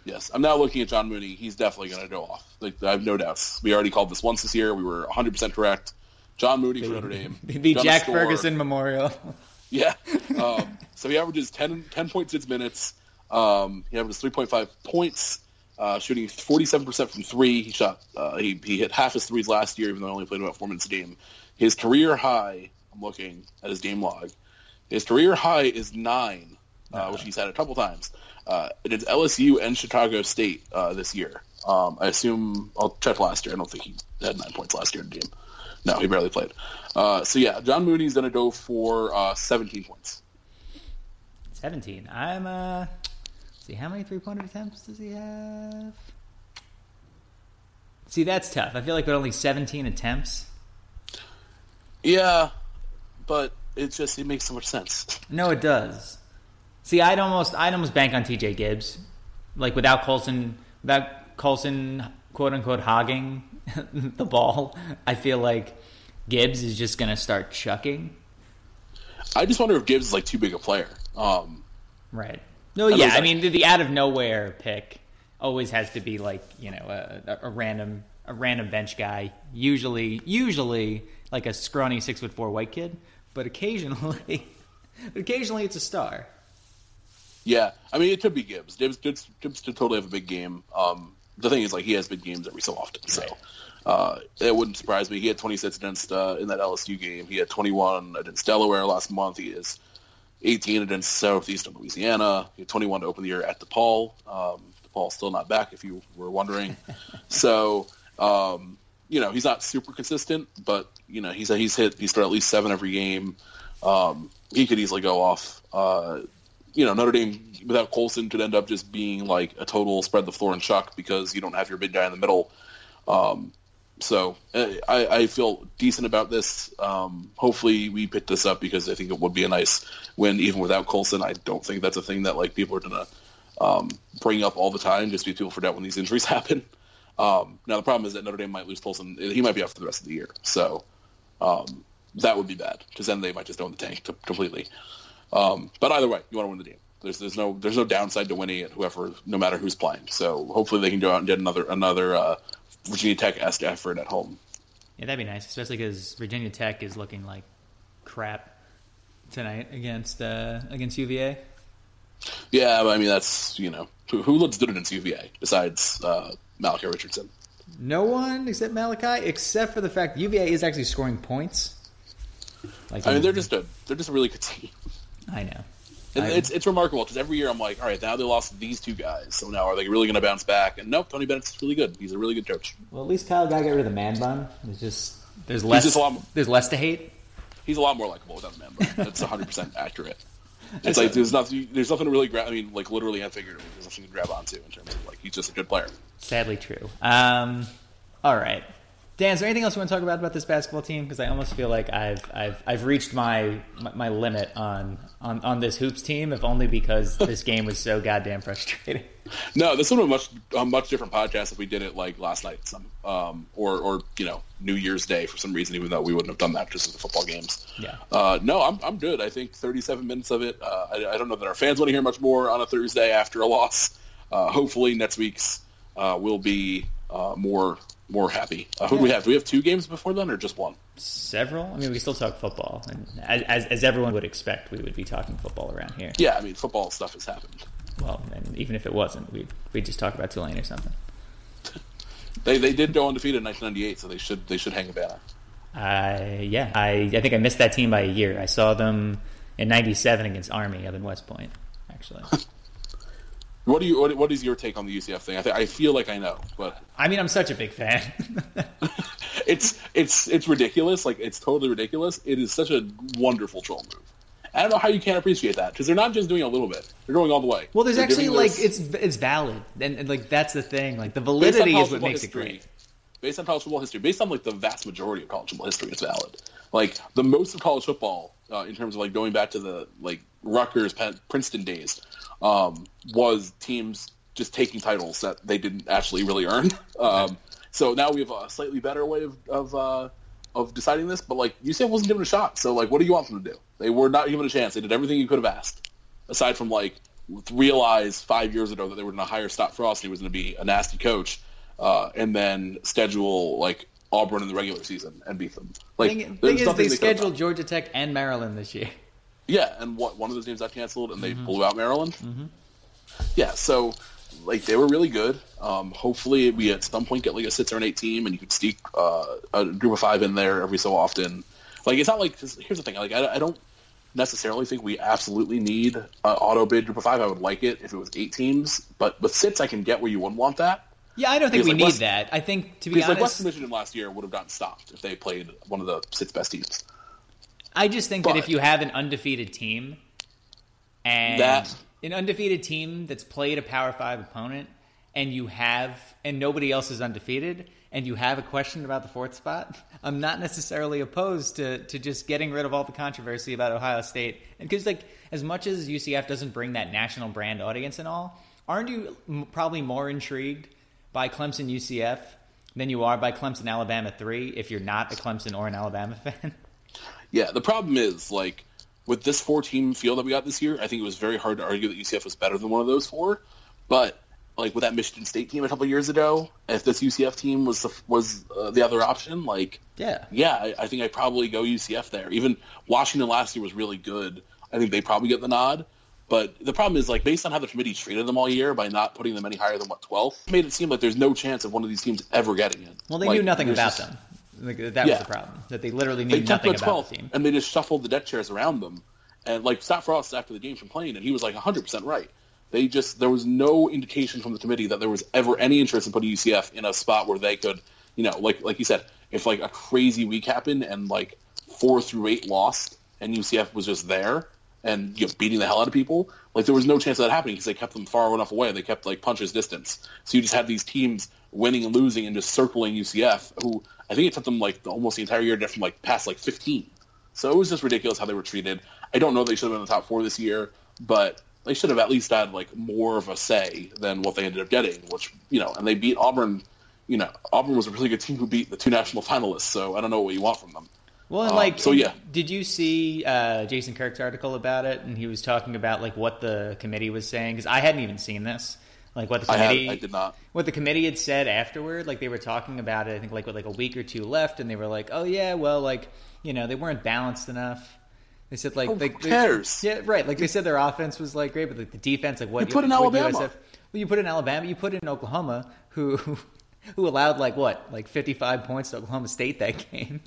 Yes, I'm now looking at John Mooney. He's definitely going to go off. Like I have no doubts. We already called this once this year. We were 100 percent correct. John Mooney for Notre Dame. The Jack Ferguson Memorial. Yeah. Um, so he averages 10, 10.6 minutes. Um, he averages 3.5 points, uh, shooting 47% from three. He shot, uh, he, he hit half his threes last year, even though he only played about four minutes a game. His career high, I'm looking at his game log, his career high is nine, uh, which he's had a couple times. Uh, it is LSU and Chicago State uh, this year. Um, I assume I'll check last year. I don't think he had nine points last year in the game. No, he barely played. Uh, so yeah, John Mooney's going to go for uh, 17 points. 17. I'm uh, see how many three pointer attempts does he have? See, that's tough. I feel like with only 17 attempts. Yeah, but it just it makes so much sense. No, it does. See, I'd almost I'd almost bank on T.J. Gibbs, like without Colson, without Colson, quote unquote, hogging the ball. I feel like Gibbs is just going to start chucking. I just wonder if Gibbs is like too big a player. Um, right. No, yeah. I mean, the, the, out of nowhere pick always has to be like you know a, a, random a random bench guy. Usually, usually like a scrawny six foot four white kid, but occasionally, but occasionally it's a star. Yeah, I mean, it could be Gibbs. Gibbs, Gibbs, Gibbs could totally have a big game. Um, the thing is, like, he has big games every so often, so uh, it wouldn't surprise me. He had 26 against uh, in that LSU game. He had 21 against Delaware last month. He is 18 against Southeastern Louisiana. He had 21 to open the year at DePaul. Um, DePaul's still not back, if you were wondering. so, um, you know, he's not super consistent, but you know, he's he's hit he's started at least seven every game. Um, he could easily go off. Uh, you know, Notre Dame without Colson could end up just being like a total spread the floor and chuck because you don't have your big guy in the middle. Um, so uh, I, I, feel decent about this. Um, hopefully we pick this up because I think it would be a nice win even without Colson. I don't think that's a thing that like people are gonna um, bring up all the time just because people forget when these injuries happen. Um, now the problem is that Notre Dame might lose Colson. He might be out for the rest of the year, so um, that would be bad because then they might just own the tank completely. Um, but either way, you want to win the game. There's there's no there's no downside to winning it. Whoever, no matter who's playing. So hopefully they can go out and get another another uh, Virginia Tech esque effort at home. Yeah, that'd be nice, especially because Virginia Tech is looking like crap tonight against uh, against UVA. Yeah, but I mean that's you know who, who looks good against UVA besides uh, Malachi Richardson. No one except Malachi, except for the fact UVA is actually scoring points. Like I mean, they're just a they're just a really good team. I know. And it's it's remarkable because every year I'm like, all right, now they lost these two guys, so now are they really going to bounce back? And nope, Tony Bennett's really good. He's a really good coach. Well, at least Kyle got rid of the man bun. It's just there's less. Just more, there's less to hate. He's a lot more likable without the man bun. That's 100 percent accurate. It's like there's nothing. There's nothing to really grab. I mean, like literally and figuratively, there's nothing to grab onto in terms of like he's just a good player. Sadly, true. Um, all right. Dan, is there anything else you want to talk about about this basketball team? Because I almost feel like I've I've I've reached my my, limit on, on on this hoops team, if only because this game was so goddamn frustrating. No, this would have much a much different podcast if we did it like last night, some um, or or you know New Year's Day for some reason, even though we wouldn't have done that just as the football games. Yeah. Uh, no, I'm I'm good. I think 37 minutes of it. Uh, I, I, don't know that our fans want to hear much more on a Thursday after a loss. Uh, hopefully, next week's uh, will be uh, more more happy. Uh, who yeah. do we have? Do we have two games before then, or just one? Several. I mean, we still talk football, and as, as everyone would expect, we would be talking football around here. Yeah, I mean, football stuff has happened. Well, and even if it wasn't, we we just talk about Tulane or something. they they did go undefeated in 1998, so they should they should hang a banner. Uh, yeah, I I think I missed that team by a year. I saw them in '97 against Army up in West Point, actually. What do you? What, what is your take on the UCF thing? I, th- I feel like I know, but I mean, I'm such a big fan. it's it's it's ridiculous. Like it's totally ridiculous. It is such a wonderful troll move. I don't know how you can't appreciate that because they're not just doing a little bit; they're going all the way. Well, there's they're actually like it's it's valid, and, and, like that's the thing. Like the validity is what makes history, it great. Based on college football history, based on like the vast majority of college football history, it's valid. Like the most of college football, uh, in terms of like going back to the like Rutgers, Princeton days, um, was teams just taking titles that they didn't actually really earn. Um, so now we have a slightly better way of of, uh, of deciding this. But like UCF wasn't given a shot. So like, what do you want them to do? They were not given a chance. They did everything you could have asked, aside from like realize five years ago that they were going to hire Scott Frost and he was going to be a nasty coach, uh, and then schedule like Auburn in the regular season and beat them. Like, thing, thing is, they, they scheduled Georgia Tech and Maryland this year. Yeah, and what one of those games got canceled, and they mm-hmm. blew out Maryland. Mm-hmm. Yeah, so like they were really good. Um, hopefully, we at some point get like a six or an eight team, and you could sneak uh, a group of five in there every so often. Like it's not like here's the thing. Like I, I don't necessarily think we absolutely need an auto bid group of five. I would like it if it was eight teams, but with six, I can get where you wouldn't want that. Yeah, I don't think because we like need West, that. I think to be honest, like Western Michigan last year would have gotten stopped if they played one of the six best teams. I just think but, that if you have an undefeated team and that, an undefeated team that's played a Power Five opponent, and you have and nobody else is undefeated, and you have a question about the fourth spot, I'm not necessarily opposed to to just getting rid of all the controversy about Ohio State, and because like as much as UCF doesn't bring that national brand audience and all, aren't you m- probably more intrigued by Clemson UCF than you are by Clemson Alabama three if you're not a Clemson or an Alabama fan? Yeah, the problem is like with this four team field that we got this year, I think it was very hard to argue that UCF was better than one of those four. But like with that Michigan State team a couple years ago, if this UCF team was the, was uh, the other option, like yeah, yeah, I, I think I probably go UCF there. Even Washington last year was really good. I think they probably get the nod. But the problem is, like, based on how the committee treated them all year by not putting them any higher than what 12th, made it seem like there's no chance of one of these teams ever getting it. Well, they like, knew nothing about just, them. Like, that yeah. was the problem. That they literally knew they nothing about 12th, the team. And they just shuffled the deck chairs around them. And like Scott Frost after the game complained, and he was like 100% right. They just there was no indication from the committee that there was ever any interest in putting UCF in a spot where they could, you know, like like you said, if like a crazy week happened and like four through eight lost and UCF was just there and you know, beating the hell out of people, like there was no chance of that happening because they kept them far enough away. They kept like punches distance. So you just had these teams winning and losing and just circling UCF, who I think it took them like the, almost the entire year to get from like past like 15. So it was just ridiculous how they were treated. I don't know they should have been in the top four this year, but they should have at least had like more of a say than what they ended up getting. Which you know, and they beat Auburn. You know, Auburn was a really good team who beat the two national finalists. So I don't know what you want from them. Well, and like, um, so yeah. Did you see uh, Jason Kirk's article about it? And he was talking about like what the committee was saying because I hadn't even seen this. Like what the committee, I, had, I, did not. What the committee had said afterward, like they were talking about it. I think like with like a week or two left, and they were like, "Oh yeah, well, like you know, they weren't balanced enough." They said like, oh, they, who cares? They, yeah, right. Like they said, their offense was like great, but like the defense, like what you put in Alabama. USF, well, you put in Alabama, you put in Oklahoma, who who allowed like what, like fifty five points to Oklahoma State that game.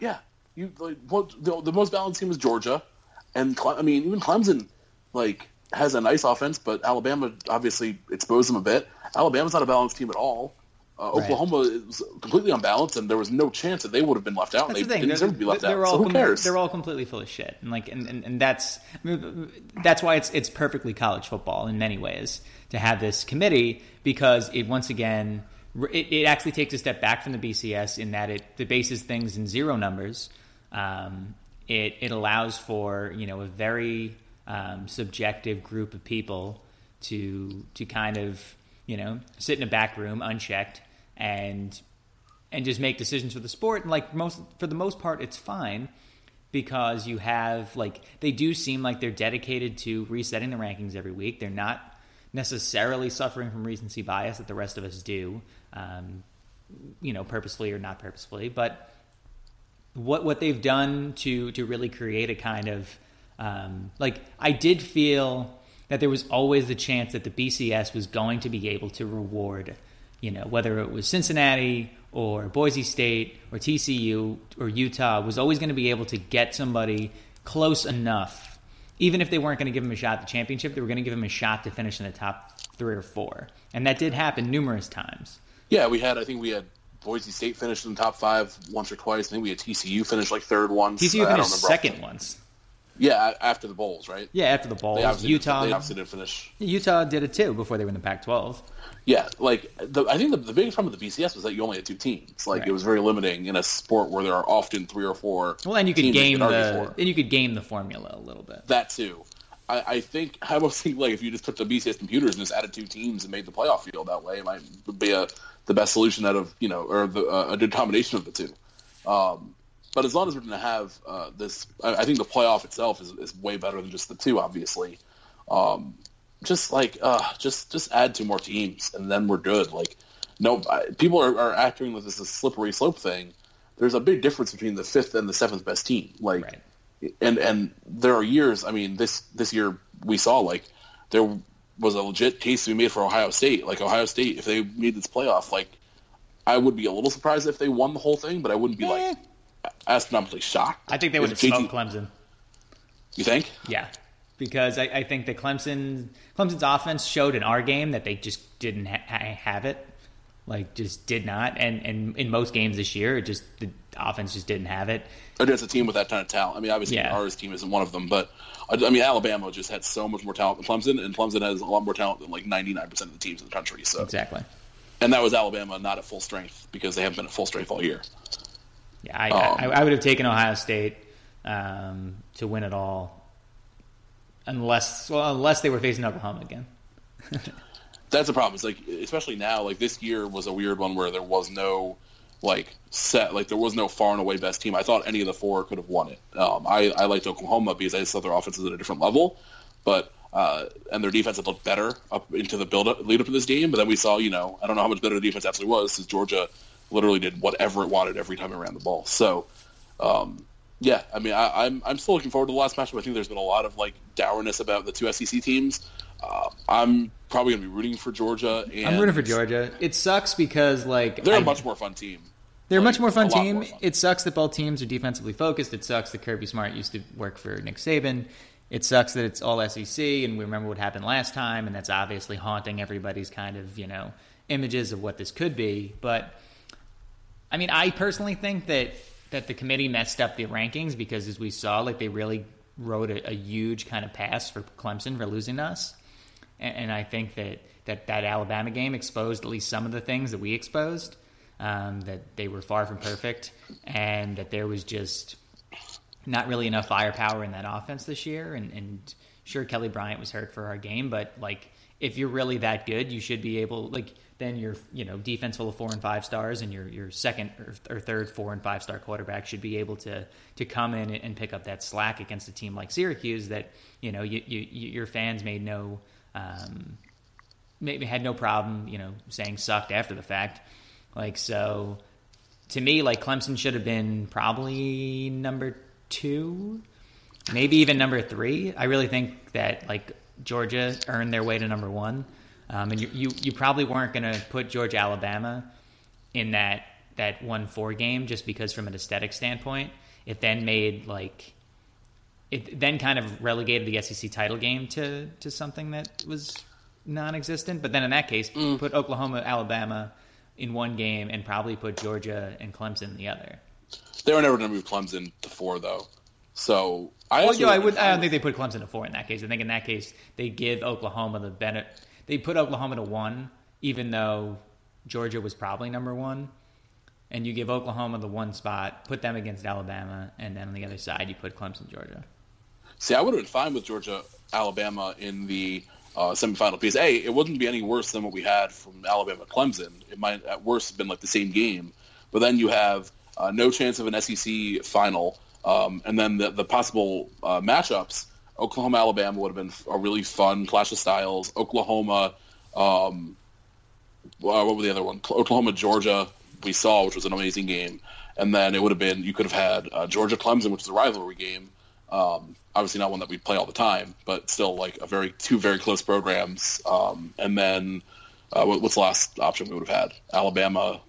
Yeah, you like what the, the most balanced team is Georgia, and I mean even Clemson, like has a nice offense, but Alabama obviously exposed them a bit. Alabama's not a balanced team at all. Uh, right. Oklahoma is completely unbalanced, and there was no chance that they would have been left out. That's and they the didn't deserve to be left they're out. All so who com- cares? They're all completely full of shit, and like, and, and, and that's I mean, that's why it's it's perfectly college football in many ways to have this committee because it once again it, it actually takes a step back from the BCS in that it, it bases things in zero numbers. Um, it it allows for you know a very um, subjective group of people to to kind of you know sit in a back room unchecked and and just make decisions for the sport. And like most for the most part it's fine because you have like they do seem like they're dedicated to resetting the rankings every week. They're not necessarily suffering from recency bias that the rest of us do um, you know purposefully or not purposefully. But what what they've done to to really create a kind of um, like I did feel that there was always the chance that the BCS was going to be able to reward, you know, whether it was Cincinnati or Boise State or TCU or Utah, was always going to be able to get somebody close enough, even if they weren't going to give them a shot at the championship, they were going to give them a shot to finish in the top three or four, and that did happen numerous times. Yeah, we had. I think we had Boise State finished in the top five once or twice. I think we had TCU finish like third once. TCU finished second once. Yeah, after the bowls, right? Yeah, after the bowls. Utah. Did, they obviously didn't finish. Utah did it too before they were in the Pac-12. Yeah, like the, I think the, the biggest problem with the BCS was that you only had two teams. Like right. it was very limiting in a sport where there are often three or four. Well, and you could game the and you could game the formula a little bit. That too. I, I think I almost think like if you just put the BCS computers and just added two teams and made the playoff field that way, it might be a the best solution out of you know or the, uh, a good combination of the two. Um, but as long as we're going to have uh, this, I, I, think the playoff itself is, is way better than just the two. Obviously, um, just like uh, just just add two more teams and then we're good. Like, no, people are, are acting like this is a slippery slope thing. There's a big difference between the fifth and the seventh best team. Like, right. and and there are years. I mean, this this year we saw like there was a legit case to be made for Ohio State. Like Ohio State, if they made this playoff, like I would be a little surprised if they won the whole thing, but I wouldn't be like astronomically shocked. I think they would have smoked Clemson. You think? Yeah, because I, I, think the Clemson Clemson's offense showed in our game that they just didn't ha- have it, like just did not. And and in most games this year, it just the offense just didn't have it. It's a team with that kind of talent. I mean, obviously yeah. ours team isn't one of them, but I mean Alabama just had so much more talent than Clemson, and Clemson has a lot more talent than like ninety nine percent of the teams in the country. So exactly. And that was Alabama not at full strength because they haven't been at full strength all year. Yeah, I, um, I, I, would have taken Ohio State um, to win it all, unless well, unless they were facing Oklahoma again. That's the problem. It's like, especially now, like this year was a weird one where there was no like set, like there was no far and away best team. I thought any of the four could have won it. Um, I, I liked Oklahoma because I just thought their offense was at a different level, but uh, and their defense had looked better up into the build up, lead up to this game. But then we saw, you know, I don't know how much better the defense actually was because Georgia literally did whatever it wanted every time it ran the ball. So, um, yeah, I mean, I, am I'm, I'm still looking forward to the last matchup. I think there's been a lot of like dourness about the two SEC teams. Uh, I'm probably going to be rooting for Georgia. I'm rooting for Georgia. It sucks because like they're I, a much more fun team. They're like, a much more fun team. More fun. It sucks that both teams are defensively focused. It sucks that Kirby Smart used to work for Nick Saban. It sucks that it's all SEC, and we remember what happened last time, and that's obviously haunting everybody's kind of you know images of what this could be. But I mean, I personally think that that the committee messed up the rankings because, as we saw, like they really wrote a, a huge kind of pass for Clemson for losing us, and, and, I think that that that Alabama game exposed at least some of the things that we exposed. Um, that they were far from perfect, and that there was just not really enough firepower in that offense this year, and, and sure Kelly Bryant was hurt for our game, but like if you're really that good, you should be able like then your you know defense full of four and five stars and your your second or, or third four and five star quarterback should be able to to come in and pick up that slack against a team like Syracuse that you know you, you, your fans made no um, maybe had no problem you know saying sucked after the fact. Like so to me like Clemson should have been probably number two maybe even number three. I really think that like Georgia earned their way to number one um, and you, you, you probably weren't going to put Georgia Alabama in that that one four game just because from an aesthetic standpoint, it then made like it then kind of relegated the SEC title game to to something that was non-existent. But then in that case, mm. put Oklahoma, Alabama in one game, and probably put Georgia and Clemson in the other. They were never going to move Clemson to four, though. So I, well, I would. I don't think they put Clemson to four in that case. I think in that case they give Oklahoma the benefit they put Oklahoma to one, even though Georgia was probably number one. And you give Oklahoma the one spot, put them against Alabama, and then on the other side you put Clemson, Georgia. See, I would have been fine with Georgia, Alabama in the uh, semifinal piece. a it wouldn't be any worse than what we had from Alabama Clemson. It might at worst have been like the same game, but then you have uh, no chance of an SEC final, um, and then the, the possible uh, matchups Oklahoma Alabama would have been a really fun clash of styles. Oklahoma, um, what were the other one? Oklahoma Georgia we saw, which was an amazing game, and then it would have been you could have had uh, Georgia Clemson, which is a rivalry game. Um, obviously not one that we play all the time, but still like a very two very close programs. Um, and then uh, what's the last option we would have had? Alabama,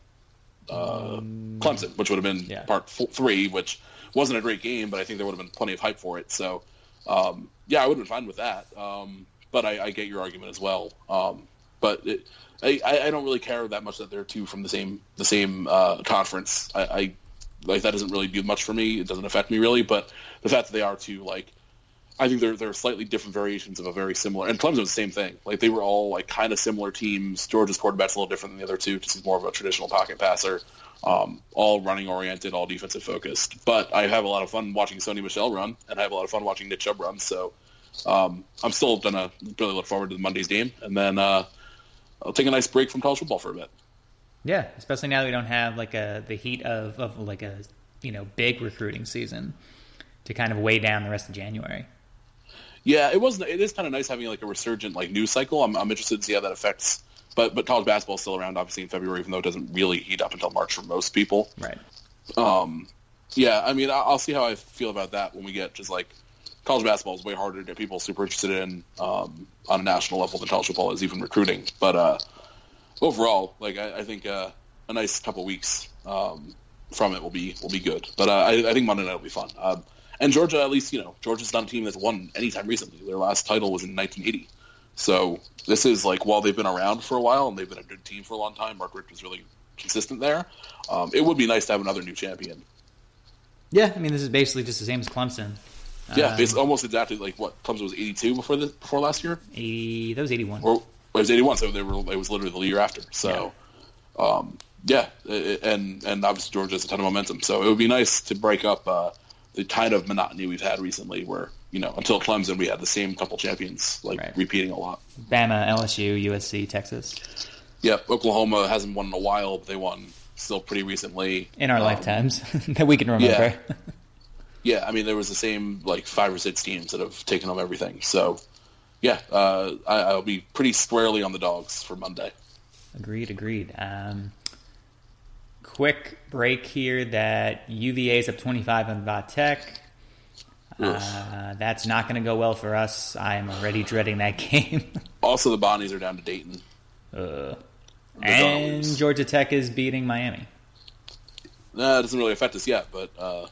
uh, Clemson, which would have been yeah. part four, three, which wasn't a great game, but I think there would have been plenty of hype for it. So um, yeah, I would have been fine with that. Um, but I, I, get your argument as well. Um, but it, I, I, don't really care that much that they're two from the same the same uh, conference. I, I, like that doesn't really do much for me. It doesn't affect me really. But the fact that they are two, like, I think they're they're slightly different variations of a very similar. And Clemson was the same thing. Like they were all like kind of similar teams. Georgia's quarterback's a little different than the other two. Just he's more of a traditional pocket passer um, all running oriented, all defensive focused. But I have a lot of fun watching Sony Michel run, and I have a lot of fun watching Nick Chubb run. So um, I'm still gonna really look forward to the Monday's game, and then uh, I'll take a nice break from college football for a bit. Yeah, especially now that we don't have like a the heat of, of like a you know big recruiting season to kind of weigh down the rest of January. Yeah, it was. It is kind of nice having like a resurgent like news cycle. I'm, I'm interested to see how that affects but but college basketball is still around, obviously in February, even though it doesn't really heat up until March for most people. Right. Um, yeah, I mean, I'll see how I feel about that when we get just like college basketball is way harder to get people super interested in um, on a national level than college football is, even recruiting. But uh, overall, like I, I think uh, a nice couple weeks um, from it will be will be good. But uh, I, I, think Monday night will be fun. Um, and Georgia, at least you know, Georgia's not a team that's won anytime recently. Their last title was in 1980. So this is like while they've been around for a while and they've been a good team for a long time. Mark Richt was really consistent there. Um, it would be nice to have another new champion. Yeah, I mean this is basically just the same as Clemson. Yeah, um, basically almost exactly like what Clemson was eighty two before the before last year. 80, that was eighty one. Or it was eighty one, so they were it was literally the year after. So, yeah, um, yeah it, and and obviously Georgia has a ton of momentum. So it would be nice to break up uh, the kind of monotony we've had recently, where you know, until Clemson, we had the same couple champions, like right. repeating a lot. Bama, LSU, USC, Texas. Yep, Oklahoma hasn't won in a while, but they won still pretty recently in our um, lifetimes that we can remember. Yeah. yeah, I mean, there was the same like five or six teams that have taken home everything. So, yeah, uh, I, will be pretty squarely on the dogs for Monday. Agreed, agreed. Um, quick break here that UVA is up 25 on Va Tech. Uh, that's not going to go well for us. I am already dreading that game. also, the Bonnies are down to Dayton. Uh, and Georgia Tech is beating Miami. It doesn't really affect us yet, but uh,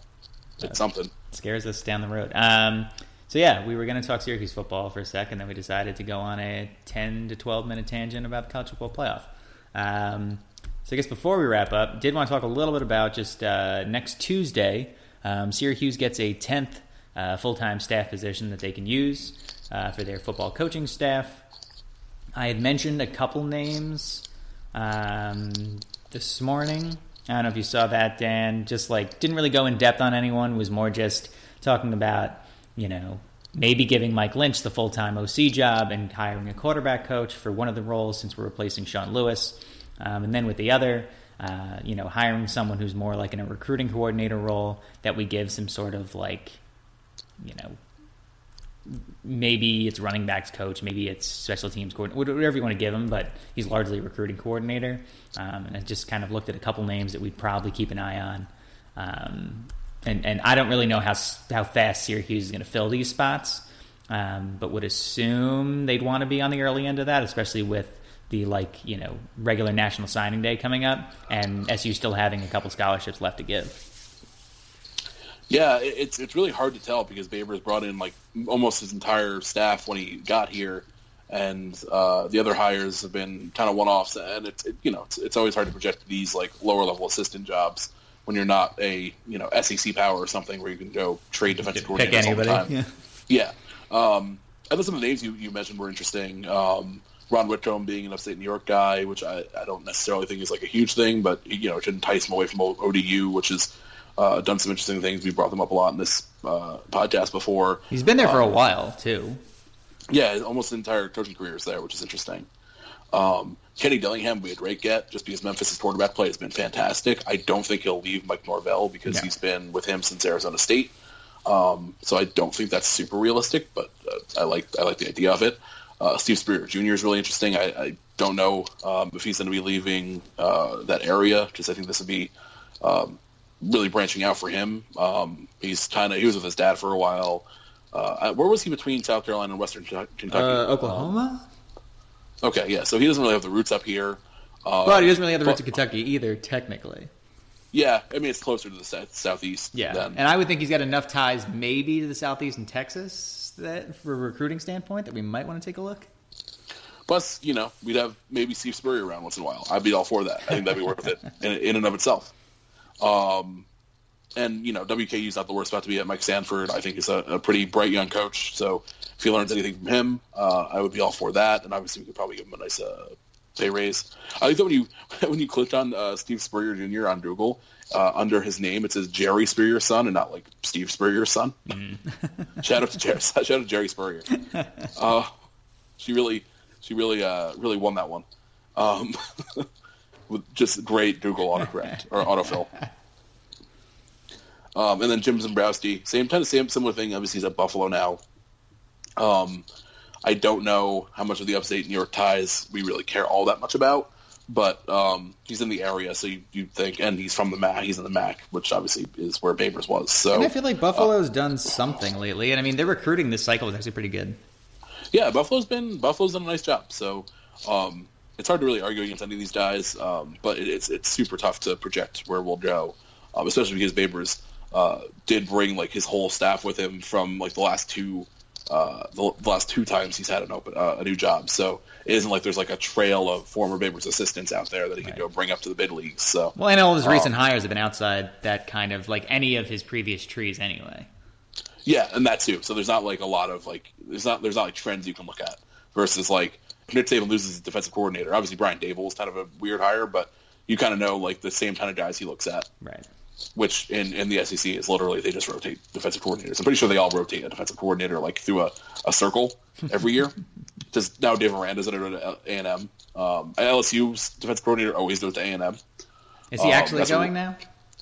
it's uh, something. Scares us down the road. Um, so yeah, we were going to talk Syracuse football for a second, then we decided to go on a 10 to 12 minute tangent about the college football playoff. Um, so I guess before we wrap up, did want to talk a little bit about just uh, next Tuesday. Um, Syracuse gets a 10th uh, full time staff position that they can use uh, for their football coaching staff. I had mentioned a couple names um, this morning. I don't know if you saw that, Dan. Just like didn't really go in depth on anyone. Was more just talking about you know maybe giving Mike Lynch the full time OC job and hiring a quarterback coach for one of the roles since we're replacing Sean Lewis. Um, and then with the other, uh, you know, hiring someone who's more like in a recruiting coordinator role that we give some sort of like, you know, maybe it's running backs coach, maybe it's special teams coordinator, whatever you want to give him, but he's largely a recruiting coordinator. Um, and I just kind of looked at a couple names that we'd probably keep an eye on. Um, and, and I don't really know how, how fast Syracuse is going to fill these spots, um, but would assume they'd want to be on the early end of that, especially with the like you know regular national signing day coming up, and SU still having a couple scholarships left to give. Yeah, it's it's really hard to tell because Babers brought in like almost his entire staff when he got here, and uh, the other hires have been kind of one offs. And it's it, you know it's, it's always hard to project these like lower level assistant jobs when you're not a you know SEC power or something where you can go trade defensive coordinators all the time. Yeah, yeah. Um, I thought some of the names you, you mentioned were interesting. Um, Ron Whitcomb being an upstate New York guy, which I, I don't necessarily think is like a huge thing, but you know it should entice him away from ODU, which has uh, done some interesting things. We brought them up a lot in this uh, podcast before. He's been there for um, a while too. Yeah, almost the entire coaching career is there, which is interesting. Um, Kenny Dillingham we had great get just because Memphis' quarterback play has been fantastic. I don't think he'll leave Mike Norvell because he's been with him since Arizona State. Um, so I don't think that's super realistic, but uh, I like I like the idea of it. Uh, Steve Spurrier Jr. is really interesting. I, I don't know um, if he's going to be leaving uh, that area because I think this would be um, really branching out for him. Um, he's kind of he was with his dad for a while. Uh, where was he between South Carolina and Western Kentucky? Uh, Oklahoma. okay, yeah. So he doesn't really have the roots up here. Uh, but he doesn't really have the roots but, of Kentucky either, technically. Yeah, I mean it's closer to the southeast. Yeah, than, and I would think he's got enough ties, maybe to the southeast and Texas, that for a recruiting standpoint that we might want to take a look? Plus, you know, we'd have maybe Steve Spurrier around once in a while. I'd be all for that. I think that'd be worth it in, in and of itself. Um, and you know, WKU's not the worst spot to be at. Mike Sanford, I think, is a, a pretty bright young coach. So if he learns anything from him, uh, I would be all for that. And obviously, we could probably give him a nice uh, pay raise. I think that when you when you clicked on uh, Steve Spurrier Jr. on Google, uh, under his name it says Jerri Spurrier's son and not like Steve Spurrier's son. Mm. shout out to Jerri, shout out to Jerri Spurrier. Uh, she really she really uh, really won that one. Um, with just great Google autocorrect or autofill. Um, and then Jim Zebrowski, same kind of same similar thing. Obviously, he's at Buffalo now. Um, I don't know how much of the upstate New York ties we really care all that much about, but um, he's in the area, so you, you think, and he's from the MAC. He's in the MAC, which obviously is where Babers was. So and I feel like Buffalo's uh, done something lately, and I mean their recruiting this cycle was actually pretty good. Yeah, Buffalo's been Buffalo's done a nice job. So um, it's hard to really argue against any of these guys, um, but it, it's it's super tough to project where we'll go, um, especially because Babers uh, did bring like his whole staff with him from like the last two uh, the, the, last two times he's had an open uh, a new job. So it isn't like there's like a trail of former Babers assistants out there that he right. could go bring up to the big leagues. So well, and all his um, recent hires have been outside that kind of like any of his previous trees anyway. Yeah, and that too. So there's not like a lot of like there's not there's not like trends you can look at versus like Nick Saban loses his defensive coordinator. Obviously Brian Daboll is kind of a weird hire, but you kind of know like the same kind of guys he looks at. Right which in, in the SEC is literally they just rotate defensive coordinators. I'm pretty sure they all rotate a defensive coordinator like through a, a circle every year. Just now, Dave Aranda's at A and M. Um, LSU's defensive coordinator always goes to A and M. Is he um, actually going now?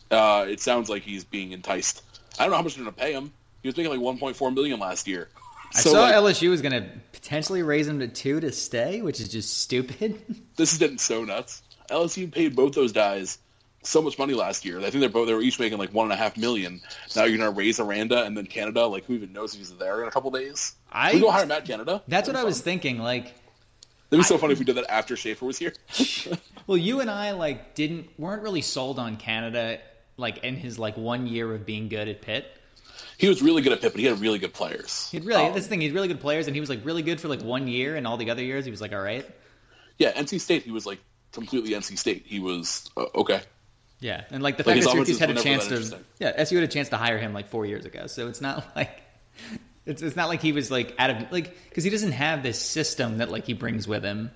Uh, it sounds like he's being enticed. I don't know how much they're going to pay him. He was making like 1.4 million last year. I so, saw like, LSU was going to potentially raise him to two to stay, which is just stupid. this is getting so nuts. LSU paid both those guys so much money last year. I think they're both they were each making like one and a half million. Now you're gonna raise Aranda and then Canada. Like who even knows if he's there in a couple days? I we go hire Matt Canada. That's what I was thinking. Like it'd be so I, funny if we did that after Shafer was here. well, you and I like didn't weren't really sold on Canada like in his like one year of being good at Pitt. He was really good at Pitt, but he had really good players. He really um, that's the thing. He's really good players, and he was like really good for like one year, and all the other years he was like all right. Yeah, NC State, he was like completely NC State. He was uh, okay. Yeah, and like the like fact that Syracuse had a chance to yeah SU had a chance to hire him like four years ago, so it's not like it's it's not like he was like out of like because he doesn't have this system that like he brings with him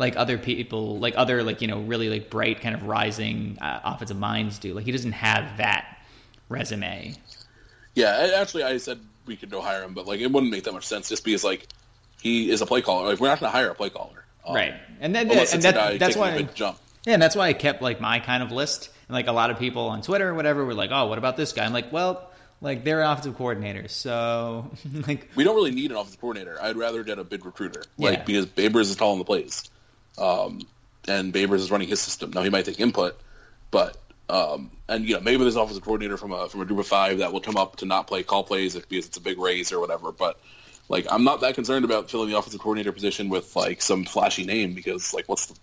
like other people like other like you know really like bright kind of rising uh, offensive minds do. Like he doesn't have that resume. Yeah, actually, I said we could go hire him, but like it wouldn't make that much sense just because like he is a play caller. Like we're not going to hire a play caller, um, right? And then unless and that, that, that's why jump. Yeah, and that's why I kept like my kind of list. And like a lot of people on Twitter or whatever were like, "Oh, what about this guy?" I'm like, "Well, like they're offensive coordinators, so like we don't really need an offensive coordinator. I'd rather get a big recruiter, like yeah. because Babers is calling the plays, um, and Babers is running his system. Now he might take input, but um, and you know maybe there's an offensive coordinator from a from a group of five that will come up to not play call plays because it's a big raise or whatever. But like I'm not that concerned about filling the offensive coordinator position with like some flashy name because like what's the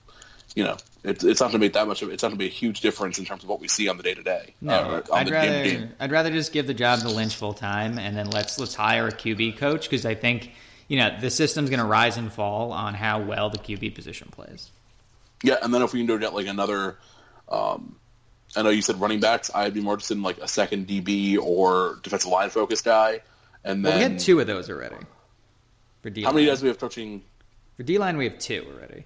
you know, it's it's not going to make that much of it's not going to be a huge difference in terms of what we see on the day to day. No, I'd rather game. I'd rather just give the job to Lynch full time and then let's let's hire a QB coach because I think you know the system's going to rise and fall on how well the QB position plays. Yeah, and then if we can do get like another, um, I know you said running backs. I'd be more interested in like a second DB or defensive line focused guy. And then well, we had two of those already. For D. How many guys we have coaching? For D line, we have two already.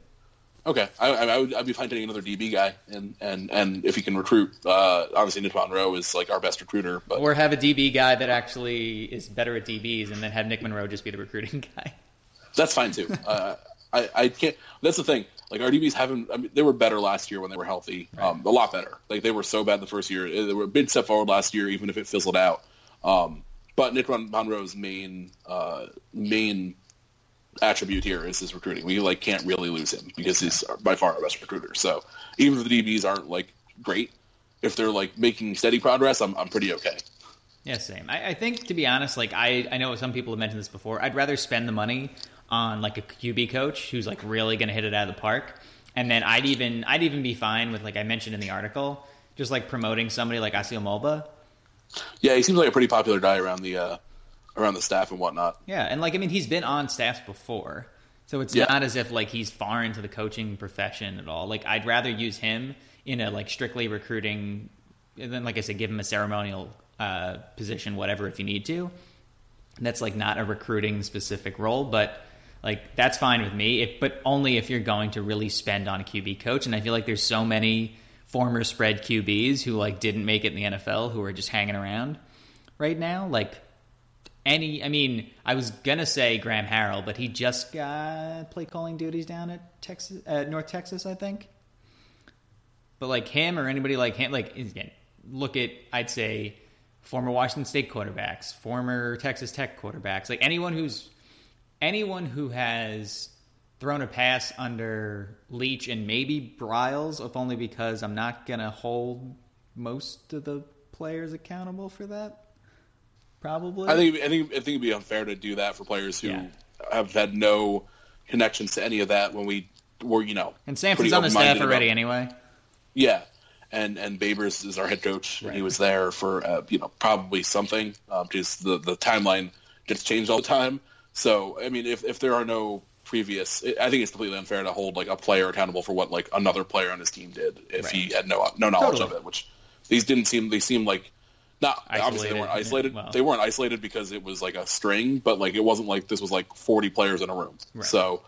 Okay, I, I, would I'd be fine getting another DB guy, and and and if he can recruit, uh, obviously Nick Monroe is like our best recruiter. But or have a DB guy that actually is better at DBs, and then have Nick Monroe just be the recruiting guy. That's fine too. uh, I I can't. That's the thing. Like our DBs haven't. I mean, they were better last year when they were healthy. Right. Um, a lot better. Like they were so bad the first year. They were a big step forward last year, even if it fizzled out. Um, but Nick Monroe's main uh, main attribute here is his recruiting. We like can't really lose him because he's by far our best recruiter. So even if the DBs aren't like great, if they're like making steady progress, I'm I'm pretty okay. Yeah, same. I, I think to be honest, like I I know some people have mentioned this before. I'd rather spend the money on like a QB coach who's like really going to hit it out of the park, and then I'd even I'd even be fine with like I mentioned in the article, just like promoting somebody like Asio Mulba. Yeah, he seems like a pretty popular guy around the uh, around the staff and whatnot. Yeah, and like I mean, he's been on staffs before, so it's yeah. not as if like he's far into the coaching profession at all. Like I'd rather use him in a like strictly recruiting, and then like I said, give him a ceremonial uh, position, whatever, if you need to. That's like not a recruiting specific role, but like that's fine with me. If but only if you're going to really spend on a QB coach, and I feel like there's so many former spread QBs who like didn't make it in the NFL who are just hanging around right now. Like any. I mean, I was gonna say Graham Harrell, but he just got play calling duties down at Texas, uh, North Texas, I think. But like him or anybody like him, like again, look at I'd say former Washington State quarterbacks, former Texas Tech quarterbacks, like anyone who's anyone who has thrown a pass under Leach and maybe Briles, if only because I'm not gonna hold most of the players accountable for that. Probably. I think I think I think it'd be unfair to do that for players who yeah. have had no connections to any of that when we were, you know. And Sampson's on the staff already, about, anyway. Yeah, and and Babers is our head coach, right. and he was there for uh, you know probably something um, because the the timeline gets changed all the time. So I mean, if if there are no previous, I think it's completely unfair to hold like a player accountable for what like another player on his team did if right. he had no no knowledge totally. of it. Which these didn't seem they seem like not isolated, obviously they weren't isolated. Well. They weren't isolated because it was like a string, but like it wasn't like this was like forty players in a room. Right. So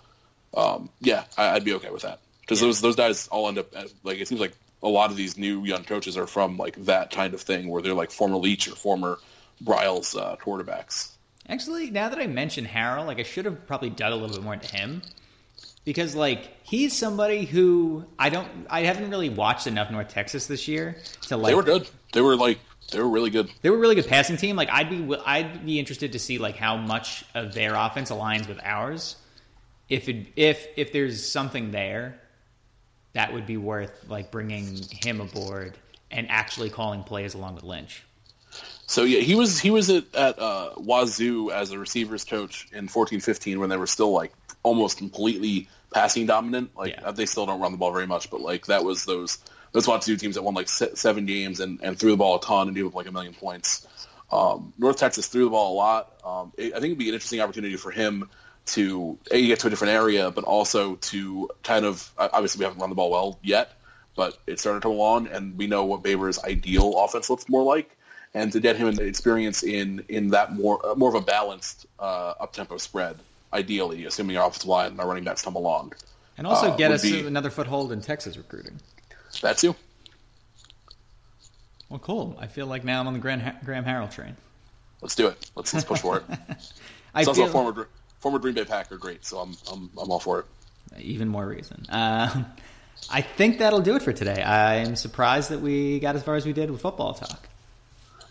um, yeah, I, would be okay with that because yeah. those those guys all end up like it seems like a lot of these new young coaches are from like that kind of thing where they're like former Leach or former Briles uh, quarterbacks. Actually, now that I mention Harrell, like I should have probably dug a little bit more into him because like he's somebody who I don't I haven't really watched enough North Texas this year to like they were good. They were like they were really good. They were a really good passing team. Like I'd be I'd be interested to see like how much of their offense aligns with ours. If it, if if there's something there, that would be worth like bringing him aboard and actually calling plays along with Lynch. So yeah, he was he was at, at uh, Wazoo as a receivers coach in fourteen fifteen when they were still like almost completely passing dominant. Like yeah. they still don't run the ball very much, but like that was those those Wazoo teams that won like seven games and, and threw the ball a ton and gave up like a million points. Um, North Texas threw the ball a lot. Um, it, I think it'd be an interesting opportunity for him to a get to a different area, but also to kind of obviously we haven't run the ball well yet, but it's starting to come along, and we know what Baber's ideal offense looks more like, and to get him an experience in in that more uh, more of a balanced uh, up tempo spread, ideally, assuming our offensive line and our running backs come along, and also uh, get us be, another foothold in Texas recruiting. That's you. Well, cool. I feel like now I'm on the Graham, Graham Harrell train. let's do it. Let's let's push for it. I It's feel a former former Green Bay Packer, great. So I'm I'm I'm all for it. even more reason. Um, I think that'll do it for today. I am surprised that we got as far as we did with football talk.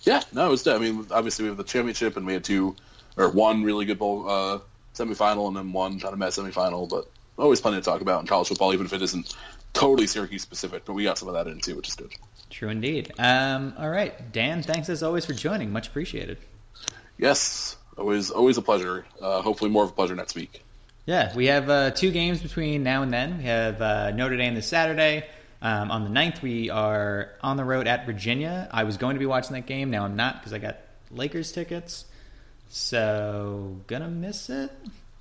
Yeah, no, it was. I mean, obviously we have the championship, and we had two or one really good bowl uh, semifinal, and then one kind of mess semifinal. But always plenty to talk about in college football, even if it isn't totally Syracuse specific. But we got some of that in too, which is good. True indeed. Um, all right, Dan. Thanks as always for joining. Much appreciated. Yes, always always a pleasure. Uh, hopefully, more of a pleasure next week. Yeah, we have uh, two games between now and then. We have uh, Notre Dame this Saturday. Um, on the 9th, we are on the road at Virginia. I was going to be watching that game. Now I'm not because I got Lakers tickets. So, gonna miss it.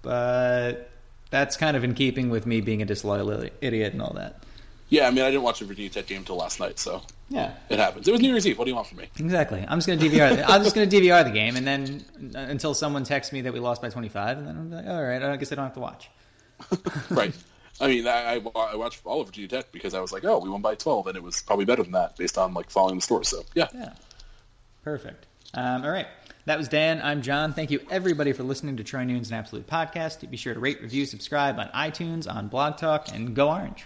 But that's kind of in keeping with me being a disloyal idiot and all that. Yeah, I mean, I didn't watch the Virginia Tech game until last night, so Yeah, it happens. It was New Year's Eve. What do you want from me? exactly. I'm just gonna DVR. I'm just gonna DVR the game, and then uh, until someone texts me that we lost by 25, and then I'm like, all right, I guess I don't have to watch. right. I mean, I, I, I watched all of Virginia Tech because I was like, oh, we won by 12, and it was probably better than that based on like following the score. So yeah, Yeah. Perfect. Um, all right. That was Dan. I'm John. Thank you, everybody, for listening to Troy Nunes An Absolute Podcast. Be sure to rate, review, subscribe on iTunes, on Blog Talk, and go Orange.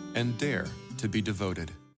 and dare to be devoted.